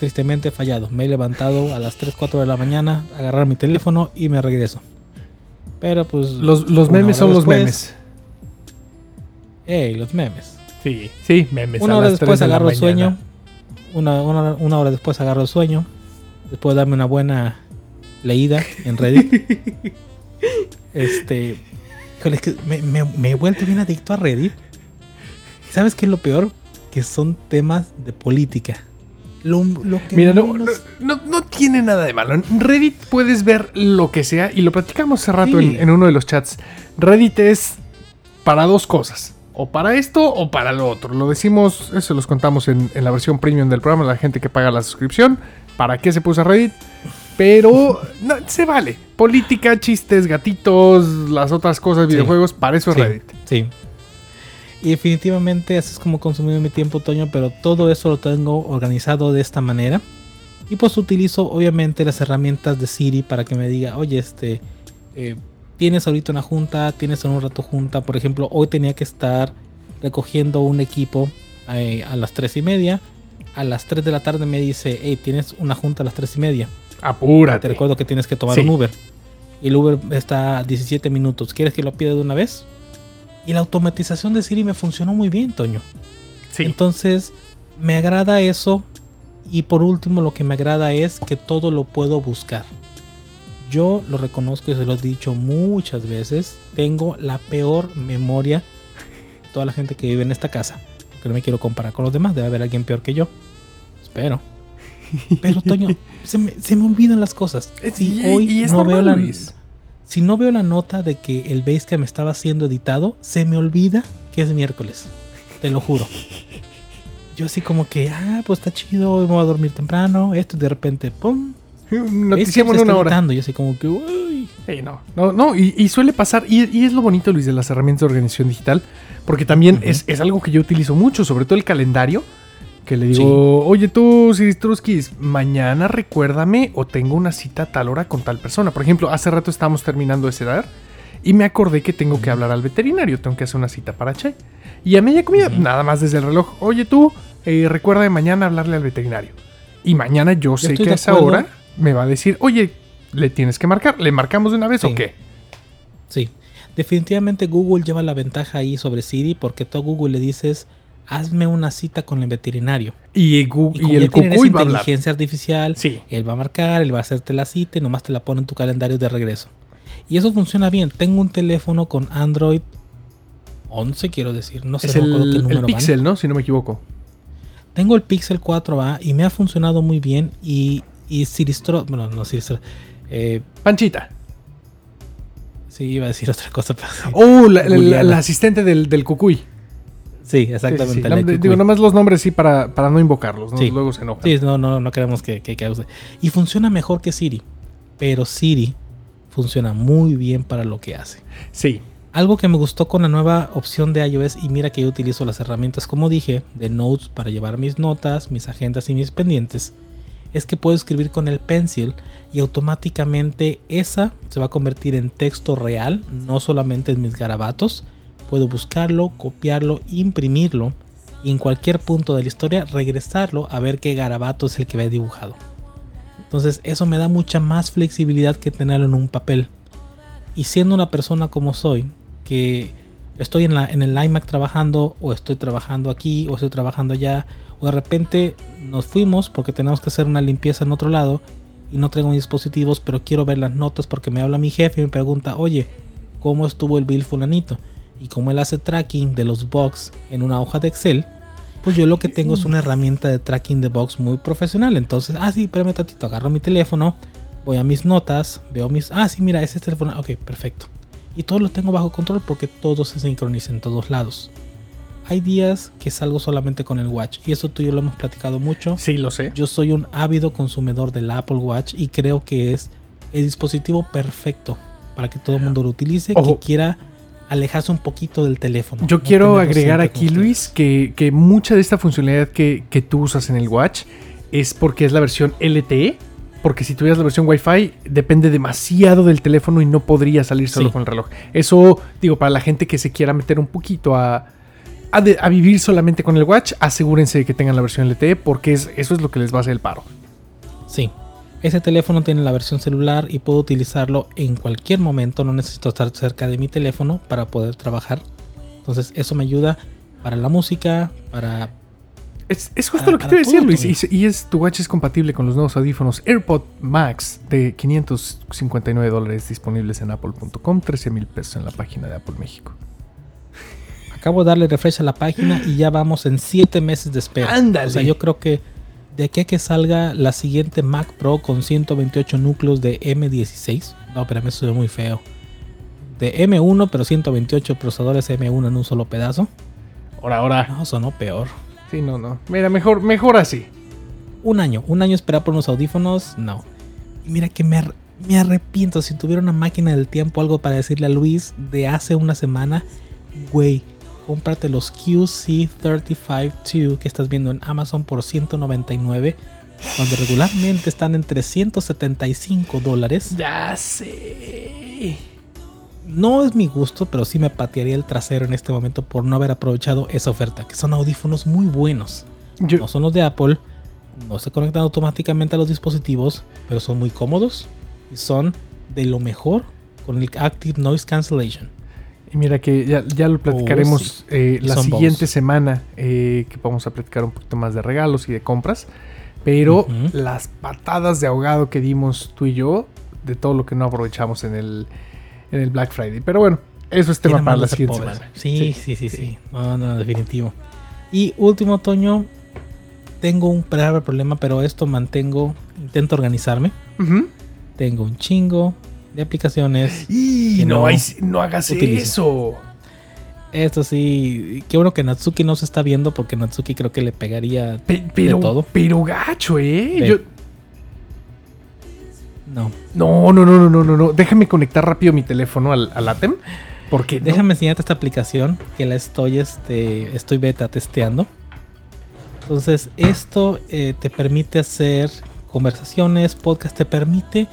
Tristemente he fallado. Me he levantado a las 3, 4 de la mañana, agarrar mi teléfono y me regreso. Pero pues. Los, memes son los memes. Ey, los memes. Sí, sí, memes. Una hora después agarro el sueño. Una, una, hora después agarro el sueño. Después de darme una buena leída en Reddit. este. me, me, he vuelto bien adicto a Reddit. ¿Sabes qué es lo peor? Que son temas de política. Mira, no, no, tiene nada de malo. En Reddit puedes ver lo que sea y lo platicamos hace rato en, uno de los chats. Reddit es para dos cosas. O para esto o para lo otro. Lo decimos, eso los contamos en, la versión premium del programa, la gente que paga la suscripción. ¿Para qué se puso Reddit? Pero no, se vale. Política, chistes, gatitos, las otras cosas, videojuegos, para eso es Reddit. Sí. Y definitivamente así es como consumido mi tiempo otoño, pero todo eso lo tengo organizado de esta manera. Y pues utilizo obviamente las herramientas de Siri para que me diga, oye, este, eh, tienes ahorita una junta, tienes en un rato junta. Por ejemplo, hoy tenía que estar recogiendo un equipo eh, a las 3 y media. A las 3 de la tarde me dice, hey, tienes una junta a las 3 y media. Apúrate. Te recuerdo que tienes que tomar un Uber. Y el Uber está a 17 minutos. ¿Quieres que lo pida de una vez? Y la automatización de Siri me funcionó muy bien, Toño. Sí. Entonces, me agrada eso. Y por último, lo que me agrada es que todo lo puedo buscar. Yo lo reconozco y se lo he dicho muchas veces. Tengo la peor memoria de toda la gente que vive en esta casa. Porque no me quiero comparar con los demás. Debe haber alguien peor que yo. Espero. Pero, Toño, se me, olvidan las cosas. Si hoy no veo la si no veo la nota de que el Basecamp estaba siendo editado, se me olvida que es miércoles. Te lo juro. Yo así como que, ah, pues está chido, me voy a dormir temprano. Esto de repente, ¡pum! Noticia en una hora. Yo así como que, uy. no, no, no, y, suele pasar, y, es lo bonito, Luis, de las herramientas de organización digital, porque también es, es, algo que yo utilizo mucho, sobre todo el calendario que le digo, oye tú, Siristruskis, mañana recuérdame o tengo una cita a tal hora con tal persona. Por ejemplo, hace rato estábamos terminando ese dar y me acordé que tengo que hablar al veterinario, tengo que hacer una cita para Che. Y a media comida, nada más desde el reloj, oye tú, eh, recuerda de mañana hablarle al veterinario. Y mañana yo sé que a esa hora me va a decir, oye, le tienes que marcar, ¿le marcamos de una vez o qué? Sí, definitivamente Google lleva la ventaja ahí sobre Siri porque tú a Google le dices hazme una cita con el veterinario. Y, Google, y, el cucuy va a hablar. inteligencia artificial, sí. él va a marcar, él va a hacerte la cita y nomás te la pone en tu calendario de regreso. Y eso funciona bien. Tengo un teléfono con Android 11, quiero decir. No sé es el, el Pixel, ¿no? Si no me equivoco. Tengo el Pixel 4A y me ha funcionado muy bien. Y, y Siristro, bueno, no Siristro, eh, Panchita. Sí, iba a decir otra cosa. Pero oh, la, asistente del, del Cucuy. Sí, exactamente. Sí, digo, nomás los nombres sí para, para no invocarlos, luego se enojan. Sí, no, no, no queremos que, que, use. Y funciona mejor que Siri, pero Siri funciona muy bien para lo que hace. Sí. Algo que me gustó con la nueva opción de iOS, y mira que yo utilizo las herramientas, como dije, de Notes para llevar mis notas, mis agendas y mis pendientes, es que puedo escribir con el pencil y automáticamente esa se va a convertir en texto real, no solamente en mis garabatos, puedo buscarlo, copiarlo, imprimirlo y en cualquier punto de la historia regresarlo a ver qué garabato es el que ve dibujado. Entonces eso me da mucha más flexibilidad que tenerlo en un papel. Y siendo una persona como soy, que estoy en, en el iMac trabajando o estoy trabajando aquí o estoy trabajando allá o de repente nos fuimos porque tenemos que hacer una limpieza en otro lado y no tengo dispositivos pero quiero ver las notas porque me habla mi jefe y me pregunta, oye, ¿cómo estuvo el bill fulanito? Y como él hace tracking de los bugs en una hoja de Excel, pues yo lo que tengo es una herramienta de tracking de bugs muy profesional. Entonces, ah, sí, espérame tantito, agarro mi teléfono, voy a mis notas, veo mis, ah, sí, mira, ese teléfono, ok, perfecto. Y todo lo tengo bajo control porque todo se sincroniza en todos lados. Hay días que salgo solamente con el Watch y eso tú y yo lo hemos platicado mucho. Sí, lo sé. Yo soy un ávido consumidor del Apple Watch y creo que es el dispositivo perfecto para que todo el mundo lo utilice, que quiera alejarse un poquito del teléfono. Yo quiero agregar aquí, Luis, que, que, mucha de esta funcionalidad que, que, tú usas en el Watch es porque es la versión LTE. Porque si tuvieras la versión Wi-Fi, depende demasiado del teléfono y no podría salir solo con el reloj. Eso, digo, para la gente que se quiera meter un poquito a, a, vivir solamente con el Watch, asegúrense de que tengan la versión LTE porque es, eso es lo que les va a hacer el paro. Sí, ese teléfono tiene la versión celular y puedo utilizarlo en cualquier momento. No necesito estar cerca de mi teléfono para poder trabajar. Entonces eso me ayuda para la música, para... Es, justo lo que te decía Luis. Y, es, tu watch es compatible con los nuevos audífonos AirPod Max de 559 dólares disponibles en apple.com, 13 mil pesos en la página de Apple México. Acabo de darle refresh a la página y ya vamos en 7 meses de espera. Ándale. O sea, yo creo que de aquí a que salga la siguiente Mac Pro con 128 núcleos de M16. No, pero me suena muy feo. De M1, pero 128 procesadores M1 en un solo pedazo. Ahora, ahora. No, sonó peor. Sí, no, no. Mira, mejor, mejor así. Un año, un año esperar por unos audífonos, no. Y mira que me, me arrepiento. Si tuviera una máquina del tiempo, algo para decirle a Luis de hace una semana, güey, cómprate los QC352 que estás viendo en Amazon por 199, cuando regularmente están en 375 dólares. Ya sé. No es mi gusto, pero sí me patearía el trasero en este momento por no haber aprovechado esa oferta, que son audífonos muy buenos. No son los de Apple, no se conectan automáticamente a los dispositivos, pero son muy cómodos y son de lo mejor con el Active Noise Cancellation. Y mira que ya, lo platicaremos oh, eh, la siguiente semana, eh, que vamos a platicar un poquito más de regalos y de compras. Pero las patadas de ahogado que dimos tú y yo, de todo lo que no aprovechamos en el, en el Black Friday. Pero bueno, eso es tema para la siguiente semana. Sí, sí, sí, sí, No, no, definitivo. Y último otoño, tengo un problema, pero esto mantengo, intento organizarme. Tengo un chingo de aplicaciones. Y no, no, hagas eso. Esto sí, qué bueno que Natsuki no se está viendo porque Natsuki creo que le pegaría pero, todo. Pero gacho, ¿eh? No. No, no, no, no, no, no. Déjame conectar rápido mi teléfono al, ATEM. Porque Déjame enseñarte esta aplicación que la estoy, este, estoy beta testeando. Entonces, esto eh, te permite hacer conversaciones, podcast, te permite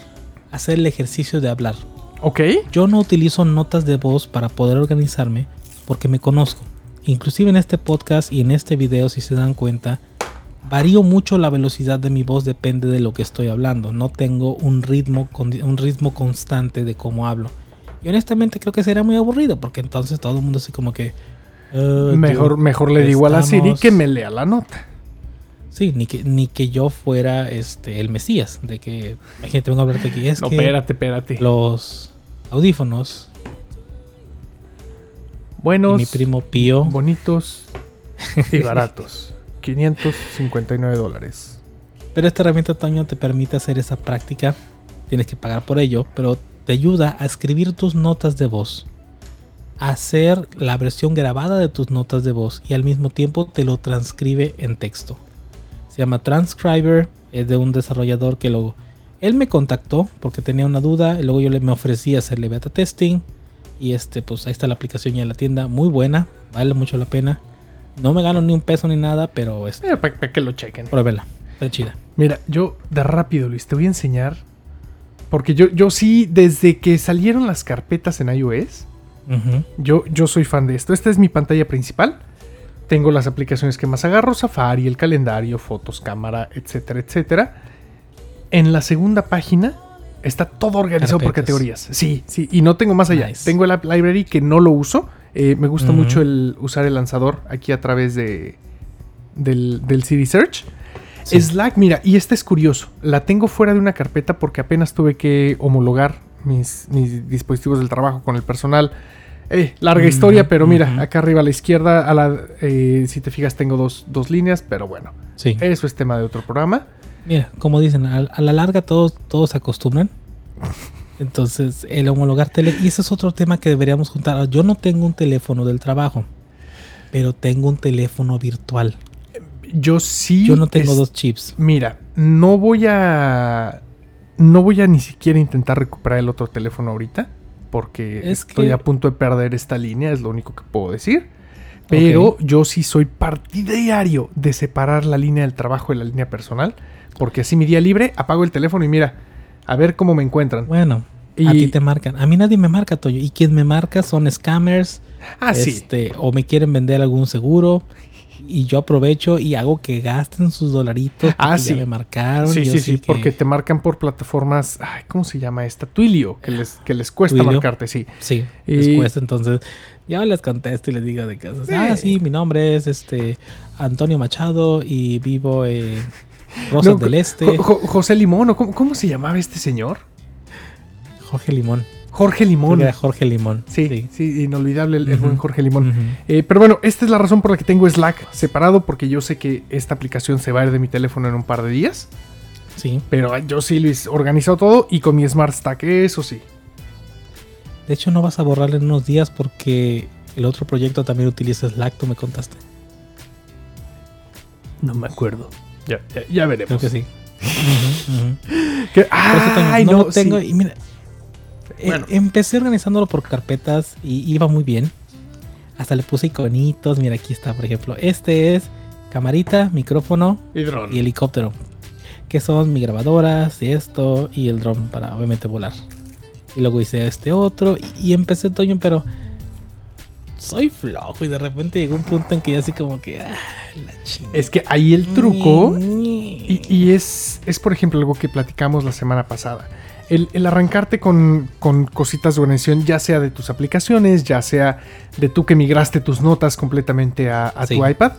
hacer el ejercicio de hablar. Ok. Yo no utilizo notas de voz para poder organizarme porque me conozco. Inclusive en este podcast y en este video, si se dan cuenta, varío mucho la velocidad de mi voz, depende de lo que estoy hablando. No tengo un ritmo, un ritmo constante de cómo hablo. Y honestamente creo que sería muy aburrido porque entonces todo el mundo así como que... Ah, mejor, mejor le digo a la Siri que me lea la nota. Sí, ni que, ni que yo fuera este el Mesías, de que imagínate vengo a hablarte aquí. Es no, que espérate, espérate. Los audífonos. Buenos. mi primo Pío. Bonitos y baratos. 559 dólares. Pero esta herramienta, Toño, te permite hacer esa práctica. Tienes que pagar por ello, pero te ayuda a escribir tus notas de voz. A hacer la versión grabada de tus notas de voz y al mismo tiempo te lo transcribe en texto. Se llama Transcriber, es de un desarrollador que luego él me contactó porque tenía una duda y luego yo le me ofrecí hacerle beta testing y este pues ahí está la aplicación ya en la tienda, muy buena, vale mucho la pena. No me gano ni un peso ni nada, pero es para, que lo chequen. Pruébela, está chida. Mira, yo de rápido Luis, te voy a enseñar porque yo, yo sí desde que salieron las carpetas en iOS, yo, yo soy fan de esto. Esta es mi pantalla principal. Tengo las aplicaciones que más agarro, Safari, el calendario, fotos, cámara, etcétera, etcétera. En la segunda página está todo organizado por categorías. Sí, sí, y no tengo más allá. Tengo el App Library que no lo uso. Eh, me gusta mucho el usar el lanzador aquí a través de, del, del CD Search. Slack, mira, y este es curioso. La tengo fuera de una carpeta porque apenas tuve que homologar mis, mis dispositivos del trabajo con el personal eh, larga historia, pero mira, acá arriba a la izquierda, a la, eh, si te fijas, tengo dos, líneas, pero bueno. Sí. Eso es tema de otro programa. Mira, como dicen, a, la larga todos, todos se acostumbran. Entonces, el homologar tele. Y ese es otro tema que deberíamos juntar. Yo no tengo un teléfono del trabajo, pero tengo un teléfono virtual. Yo sí. Yo no tengo dos chips. Mira, no voy a. No voy a ni siquiera intentar recuperar el otro teléfono ahorita porque estoy a punto de perder esta línea, es lo único que puedo decir. Pero yo sí soy partidario de separar la línea del trabajo de la línea personal, porque así mi día libre apago el teléfono y mira, a ver cómo me encuentran. Bueno, a ti te marcan. A mí nadie me marca, Toyo. Y quien me marca son scammers. Ah, este, O me quieren vender algún seguro. Y yo aprovecho y hago que gasten sus dolaritos. Ah, sí. me marcaron. Sí, sí, sí. Porque te marcan por plataformas. Ay, ¿cómo se llama esta? Twilio. Que les, que les cuesta marcarte, sí. Sí, les cuesta. Entonces, ya les contesto y les digo de casa. Ah, sí, mi nombre es este Antonio Machado y vivo en Rosas del Este. José Limón, ¿cómo, ¿cómo se llamaba este señor? Jorge Limón. Jorge Limón. Jorge Limón. Sí, sí, inolvidable el, buen Jorge Limón. Eh, pero bueno, esta es la razón por la que tengo Slack separado, porque yo sé que esta aplicación se va a ir de mi teléfono en un par de días. Sí. Pero yo sí lo he organizado todo y con mi Smart Stack, eso sí. De hecho, no vas a borrarle en unos días porque el otro proyecto también utiliza Slack, tú me contaste. No me acuerdo. Ya, ya, veremos. Creo que sí. ay, no, tengo. Y mira, eh, empecé organizándolo por carpetas y iba muy bien. Hasta le puse iconitos. Mira, aquí está, por ejemplo. Este es camarita, micrófono y, helicóptero. Que son mi grabadoras y esto y el drone para obviamente volar. Y luego hice este otro y, empecé Toño, pero soy flojo y de repente llegó un punto en que ya así como que... Ah, es que ahí el truco y, y, es, es por ejemplo algo que platicamos la semana pasada el, arrancarte con, cositas de organización, ya sea de tus aplicaciones, ya sea de tú que migraste tus notas completamente a, tu iPad,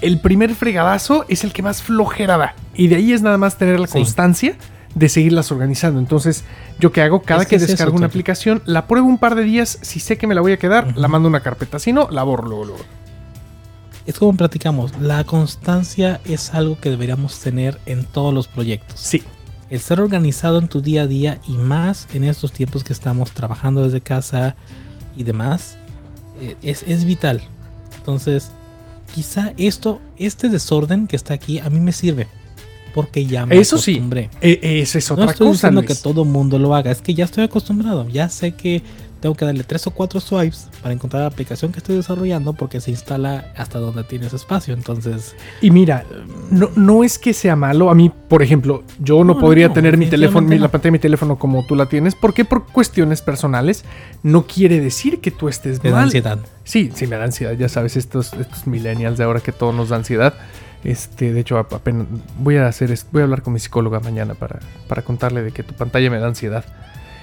el primer fregadazo es el que más flojera da. Y de ahí es nada más tener la constancia de seguirlas organizando. Entonces, yo que hago, cada que, descargo una aplicación, la pruebo un par de días. Si sé que me la voy a quedar, la mando a una carpeta. Si no, la borro luego, luego. Es como platicamos, la constancia es algo que deberíamos tener en todos los proyectos. Sí el ser organizado en tu día a día y más en estos tiempos que estamos trabajando desde casa y demás, eh, es, vital. Entonces, quizá esto, este desorden que está aquí, a mí me sirve. Porque ya me Eso acostumbré. sí. E, esa es otra no estoy diciendo que todo mundo lo haga, es que ya estoy acostumbrado. Ya sé que tengo que darle tres o cuatro swipes para encontrar la aplicación que estoy desarrollando porque se instala hasta donde tienes espacio. Entonces. Y mira, no, no es que sea malo. A mí, por ejemplo, yo no, podría tener mi teléfono, la pantalla de mi teléfono como tú la tienes. porque Por cuestiones personales. No quiere decir que tú estés mal. ansiedad. Sí, sí, me da ansiedad. Ya sabes, estos, estos millennials de ahora que todo nos da ansiedad. Este, de hecho, apenas voy a hacer, voy a hablar con mi psicóloga mañana para, para contarle de que tu pantalla me da ansiedad.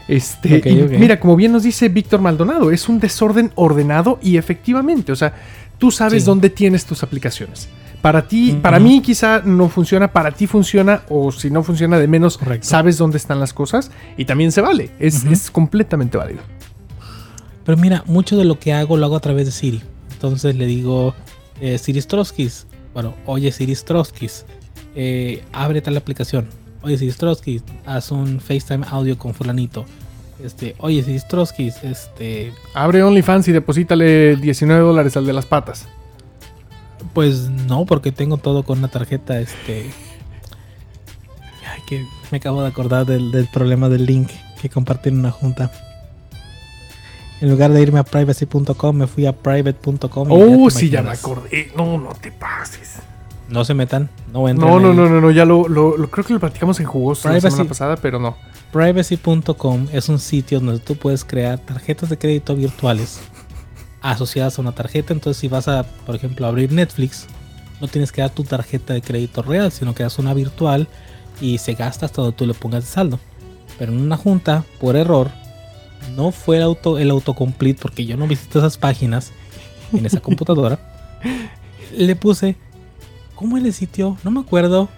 Este, Mira, como bien nos dice Víctor Maldonado, es un desorden ordenado y efectivamente, o sea, tú sabes dónde tienes tus aplicaciones. Para ti, para mí quizá no funciona, para ti funciona, o si no funciona de menos, sabes dónde están las cosas y también se vale, es, completamente válido. Pero mira, mucho de lo que hago lo hago a través de Siri. Entonces le digo, eh, Siri Stroskis, bueno, oye Siri Stroskis, eh, abre tal aplicación, oye, si Strosky, haz un FaceTime audio con fulanito. Este, oye, si Strosky, este... Abre OnlyFans y deposítale 19 dólares al de las patas. Pues no, porque tengo todo con una tarjeta, este... Ay, que me acabo de acordar del, problema del link que compartí en una junta. En lugar de irme a privacy.com, me fui a private.com. Oh, sí, ya me acordé. No, no te pases. No se metan, no entren. No, no, no, no, no, ya lo, lo, creo que lo platicamos en jugoso la semana pasada, pero no. Privacy.com es un sitio donde tú puedes crear tarjetas de crédito virtuales asociadas a una tarjeta. Entonces, si vas a, por ejemplo, abrir Netflix, no tienes que dar tu tarjeta de crédito real, sino que das una virtual y se gasta hasta donde tú le pongas de saldo. Pero en una junta, por error, no fue el, auto, el autocomplete porque yo no visité esas páginas en esa computadora. Le puse ¿Cómo es el sitio? No me acuerdo.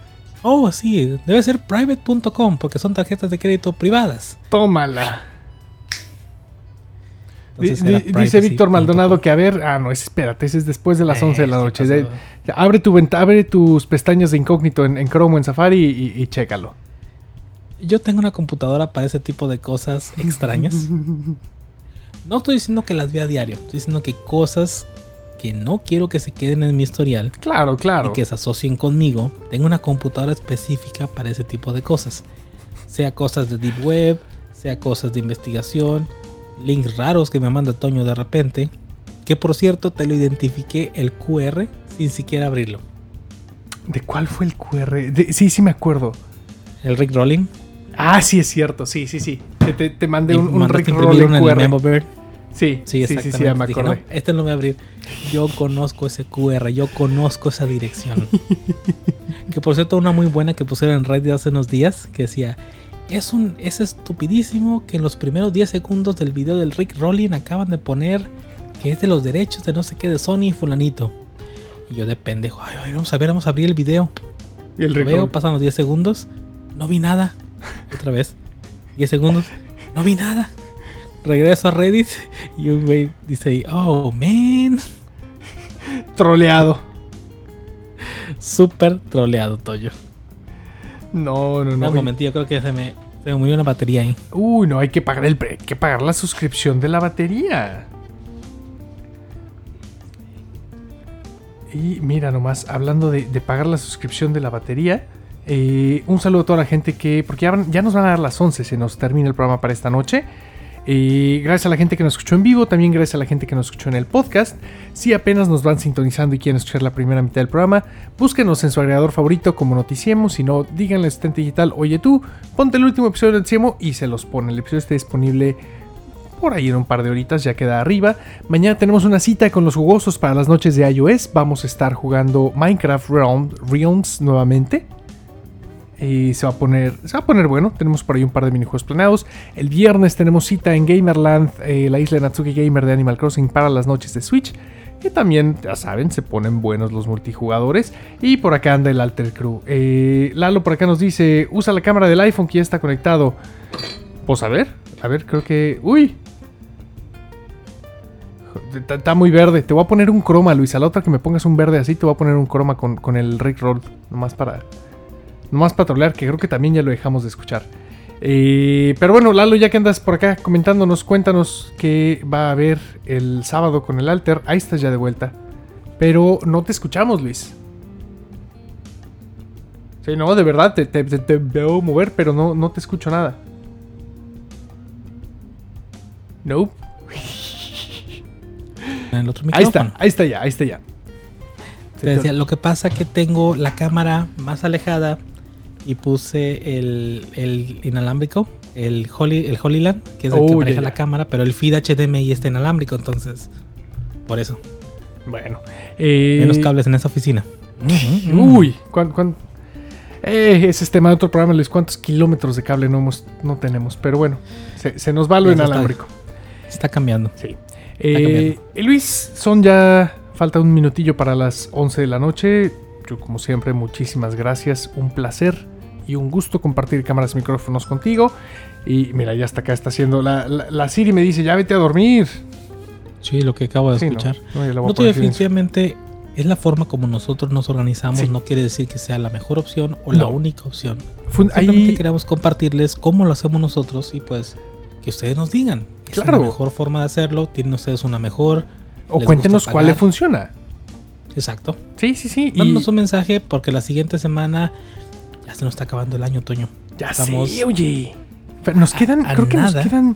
Oh, sí, debe ser private.com porque son tarjetas de crédito privadas. Tómala. dice Víctor Maldonado que a ver, ah, no, espérate, ese es después de las 11 de la noche. abre, tu abre tus pestañas de incógnito en, Chrome o en Safari y, y, chécalo. Yo tengo una computadora para ese tipo de cosas extrañas. no estoy diciendo que las vea a diario, estoy diciendo que cosas que no quiero que se queden en mi historial. Claro, claro. Y que se asocien conmigo. Tengo una computadora específica para ese tipo de cosas. Sea cosas de Deep Web, sea cosas de investigación. links raros que me manda Toño de repente. Que por cierto, te lo identifiqué el QR sin siquiera abrirlo. ¿De cuál fue el QR? sí, sí me acuerdo. El Rick Rolling. Ah, sí, es cierto. Sí, sí, sí. Te, te, mandé un, un Rick Rolling QR. Sí, sí, sí, sí, me este no lo voy a abrir. Yo conozco ese QR, yo conozco esa dirección. que por cierto, una muy buena que pusieron en Reddit hace unos días, que decía, es un es estupidísimo que en los primeros 10 segundos del video del Rick Rolling acaban de poner que es de los derechos de no sé qué de Sony y fulanito. Y yo de pendejo, ay, vamos a ver, vamos a abrir el video. Y el Veo, pasan los 10 segundos, no vi nada. Otra vez, 10 segundos, no vi nada. Regreso a Reddit y un güey dice, oh man. Troleado. Súper troleado, Toyo. No, no, no. Un momentito, creo que se me, se me murió una batería ahí. Uy, no, hay que pagar el hay que pagar la suscripción de la batería. Y mira nomás, hablando de, pagar la suscripción de la batería, eh, un saludo a toda la gente que, porque ya, nos van a dar las 11, se nos termina el programa para esta noche. Y gracias a la gente que nos escuchó en vivo, también gracias a la gente que nos escuchó en el podcast. Si apenas nos van sintonizando y quieren escuchar la primera mitad del programa, búsquenos en su agregador favorito como Noticiemos. Si no, díganle a Asistente Digital, oye tú, ponte el último episodio del Noticiemo y se los pone. El episodio está disponible por ahí en un par de horitas, ya queda arriba. Mañana tenemos una cita con los jugosos para las noches de iOS. Vamos a estar jugando Minecraft Realms nuevamente y se va a poner se va a poner bueno tenemos por ahí un par de minijuegos planeados el viernes tenemos cita en Gamerland eh, la isla de Natsuki Gamer de Animal Crossing para las noches de Switch que también ya saben se ponen buenos los multijugadores y por acá anda el Alter Crew eh, Lalo por acá nos dice usa la cámara del iPhone que ya está conectado pues a ver a ver creo que uy Está muy verde. Te voy a poner un croma, Luis. A la otra que me pongas un verde así, te voy a poner un croma con, con el Rick Roll. Nomás para, nomás patrolear, que creo que también ya lo dejamos de escuchar. Eh, pero bueno, Lalo, ya que andas por acá comentándonos, cuéntanos qué va a haber el sábado con el Alter. Ahí estás ya de vuelta. Pero no te escuchamos, Luis. Sí, no, de verdad, te, veo mover, pero no, no te escucho nada. Nope. En el otro micrófono. Ahí está, ahí está ya, ahí está ya. Te decía, lo que pasa es que tengo la cámara más alejada y puse el, el inalámbrico, el, Holy, el Holyland, que es el que maneja la cámara, pero el feed HDMI está inalámbrico, entonces, por eso. Bueno. Eh... Menos cables en esa oficina. Uy, eh, ese es tema de otro programa, Luis. ¿Cuántos kilómetros de cable no, hemos, no tenemos? Pero bueno, se, nos va lo inalámbrico. Está, cambiando. Sí. Eh, Luis, son ya. Falta un minutillo para las 11 de la noche. Yo, como siempre, muchísimas gracias. Un placer y un gusto compartir cámaras y micrófonos contigo. Y mira, ya hasta acá está haciendo. La, la, Siri me dice, ya vete a dormir. Sí, lo que acabo de escuchar. No, no, definitivamente es la forma como nosotros nos organizamos. No quiere decir que sea la mejor opción o la única opción. Simplemente queremos compartirles cómo lo hacemos nosotros y pues que ustedes nos digan. Es la mejor forma de hacerlo. Tienen ustedes una mejor. O cuéntenos cuál le funciona. Exacto. Sí, sí, sí. Mándanos un mensaje porque la siguiente semana ya se nos está acabando el año, Toño. Ya Estamos sí, oye. nos quedan, creo que nos quedan.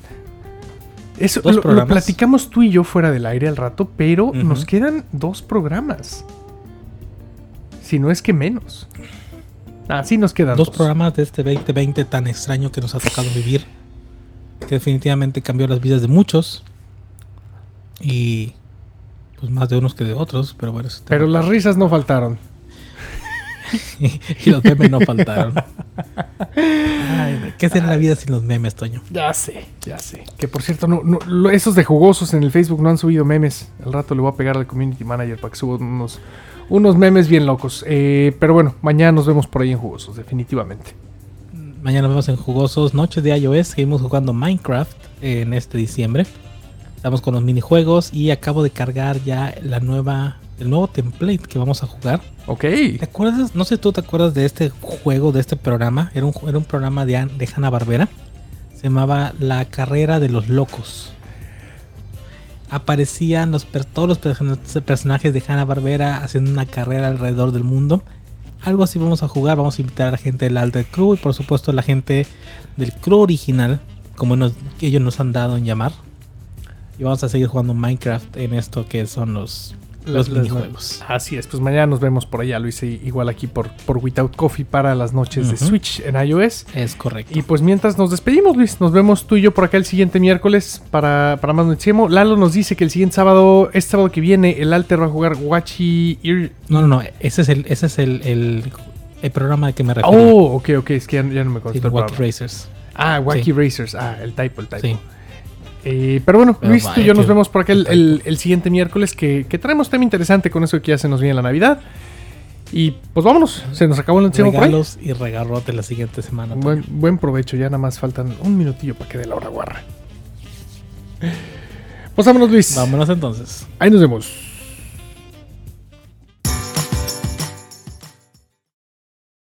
Eso lo, platicamos tú y yo fuera del aire al rato, pero nos quedan dos programas. Si no es que menos. Ah, sí nos quedan dos. Dos programas de este 2020 tan extraño que nos ha tocado vivir. Que definitivamente cambió las vidas de muchos. Y pues más de unos que de otros, pero bueno. Pero las risas no faltaron. y los memes no faltaron. ¿Qué será la vida sin los memes, Toño? Ya sé, ya sé. Que por cierto, no, esos de jugosos en el Facebook no han subido memes. Al rato le voy a pegar al community manager para que suba unos, unos memes bien locos. Eh, pero bueno, mañana nos vemos por ahí en jugosos, definitivamente. Mañana nos vemos en jugosos Noches de iOS. Seguimos jugando Minecraft en este diciembre. Estamos con los minijuegos y acabo de cargar ya la nueva, el nuevo template que vamos a jugar. Ok. ¿Te acuerdas? No sé, ¿tú te acuerdas de este juego, de este programa? Era un, era un programa de, de Hanna Barbera. Se llamaba La Carrera de los Locos. Aparecían los, todos los personajes de Hanna Barbera haciendo una carrera alrededor del mundo. Algo así vamos a jugar. Vamos a invitar a la gente del Alter Crew y por supuesto a la gente del crew original, como ellos nos han dado en llamar Y vamos a seguir jugando Minecraft en esto que son los, los minijuegos. Así es, pues mañana nos vemos por allá, Luis, igual aquí por, por Without Coffee para las noches de Switch en iOS. Es correcto. Y pues mientras nos despedimos, Luis, nos vemos tú y yo por acá el siguiente miércoles para, para más Noticiemo. Lalo nos dice que el siguiente sábado, este sábado que viene, el Alter va a jugar Wachi... No, no, no, ese es el, ese es el, el, programa al que me refiero. Oh, ok, ok, es que ya, no me conozco. Wacky Racers. Ah, Wacky Racers, ah, el typo, el typo. Sí. Eh, pero bueno, Luis, tú y yo nos vemos por acá el, siguiente miércoles que, que, traemos tema interesante con eso que ya se nos viene la Navidad. Y pues vámonos, se nos acabó el encima Regalos y regarrote la siguiente semana. Buen, buen provecho, ya nada más faltan un minutillo para que dé la hora guarra. Pues vámonos, Luis. Vámonos entonces. Ahí nos vemos.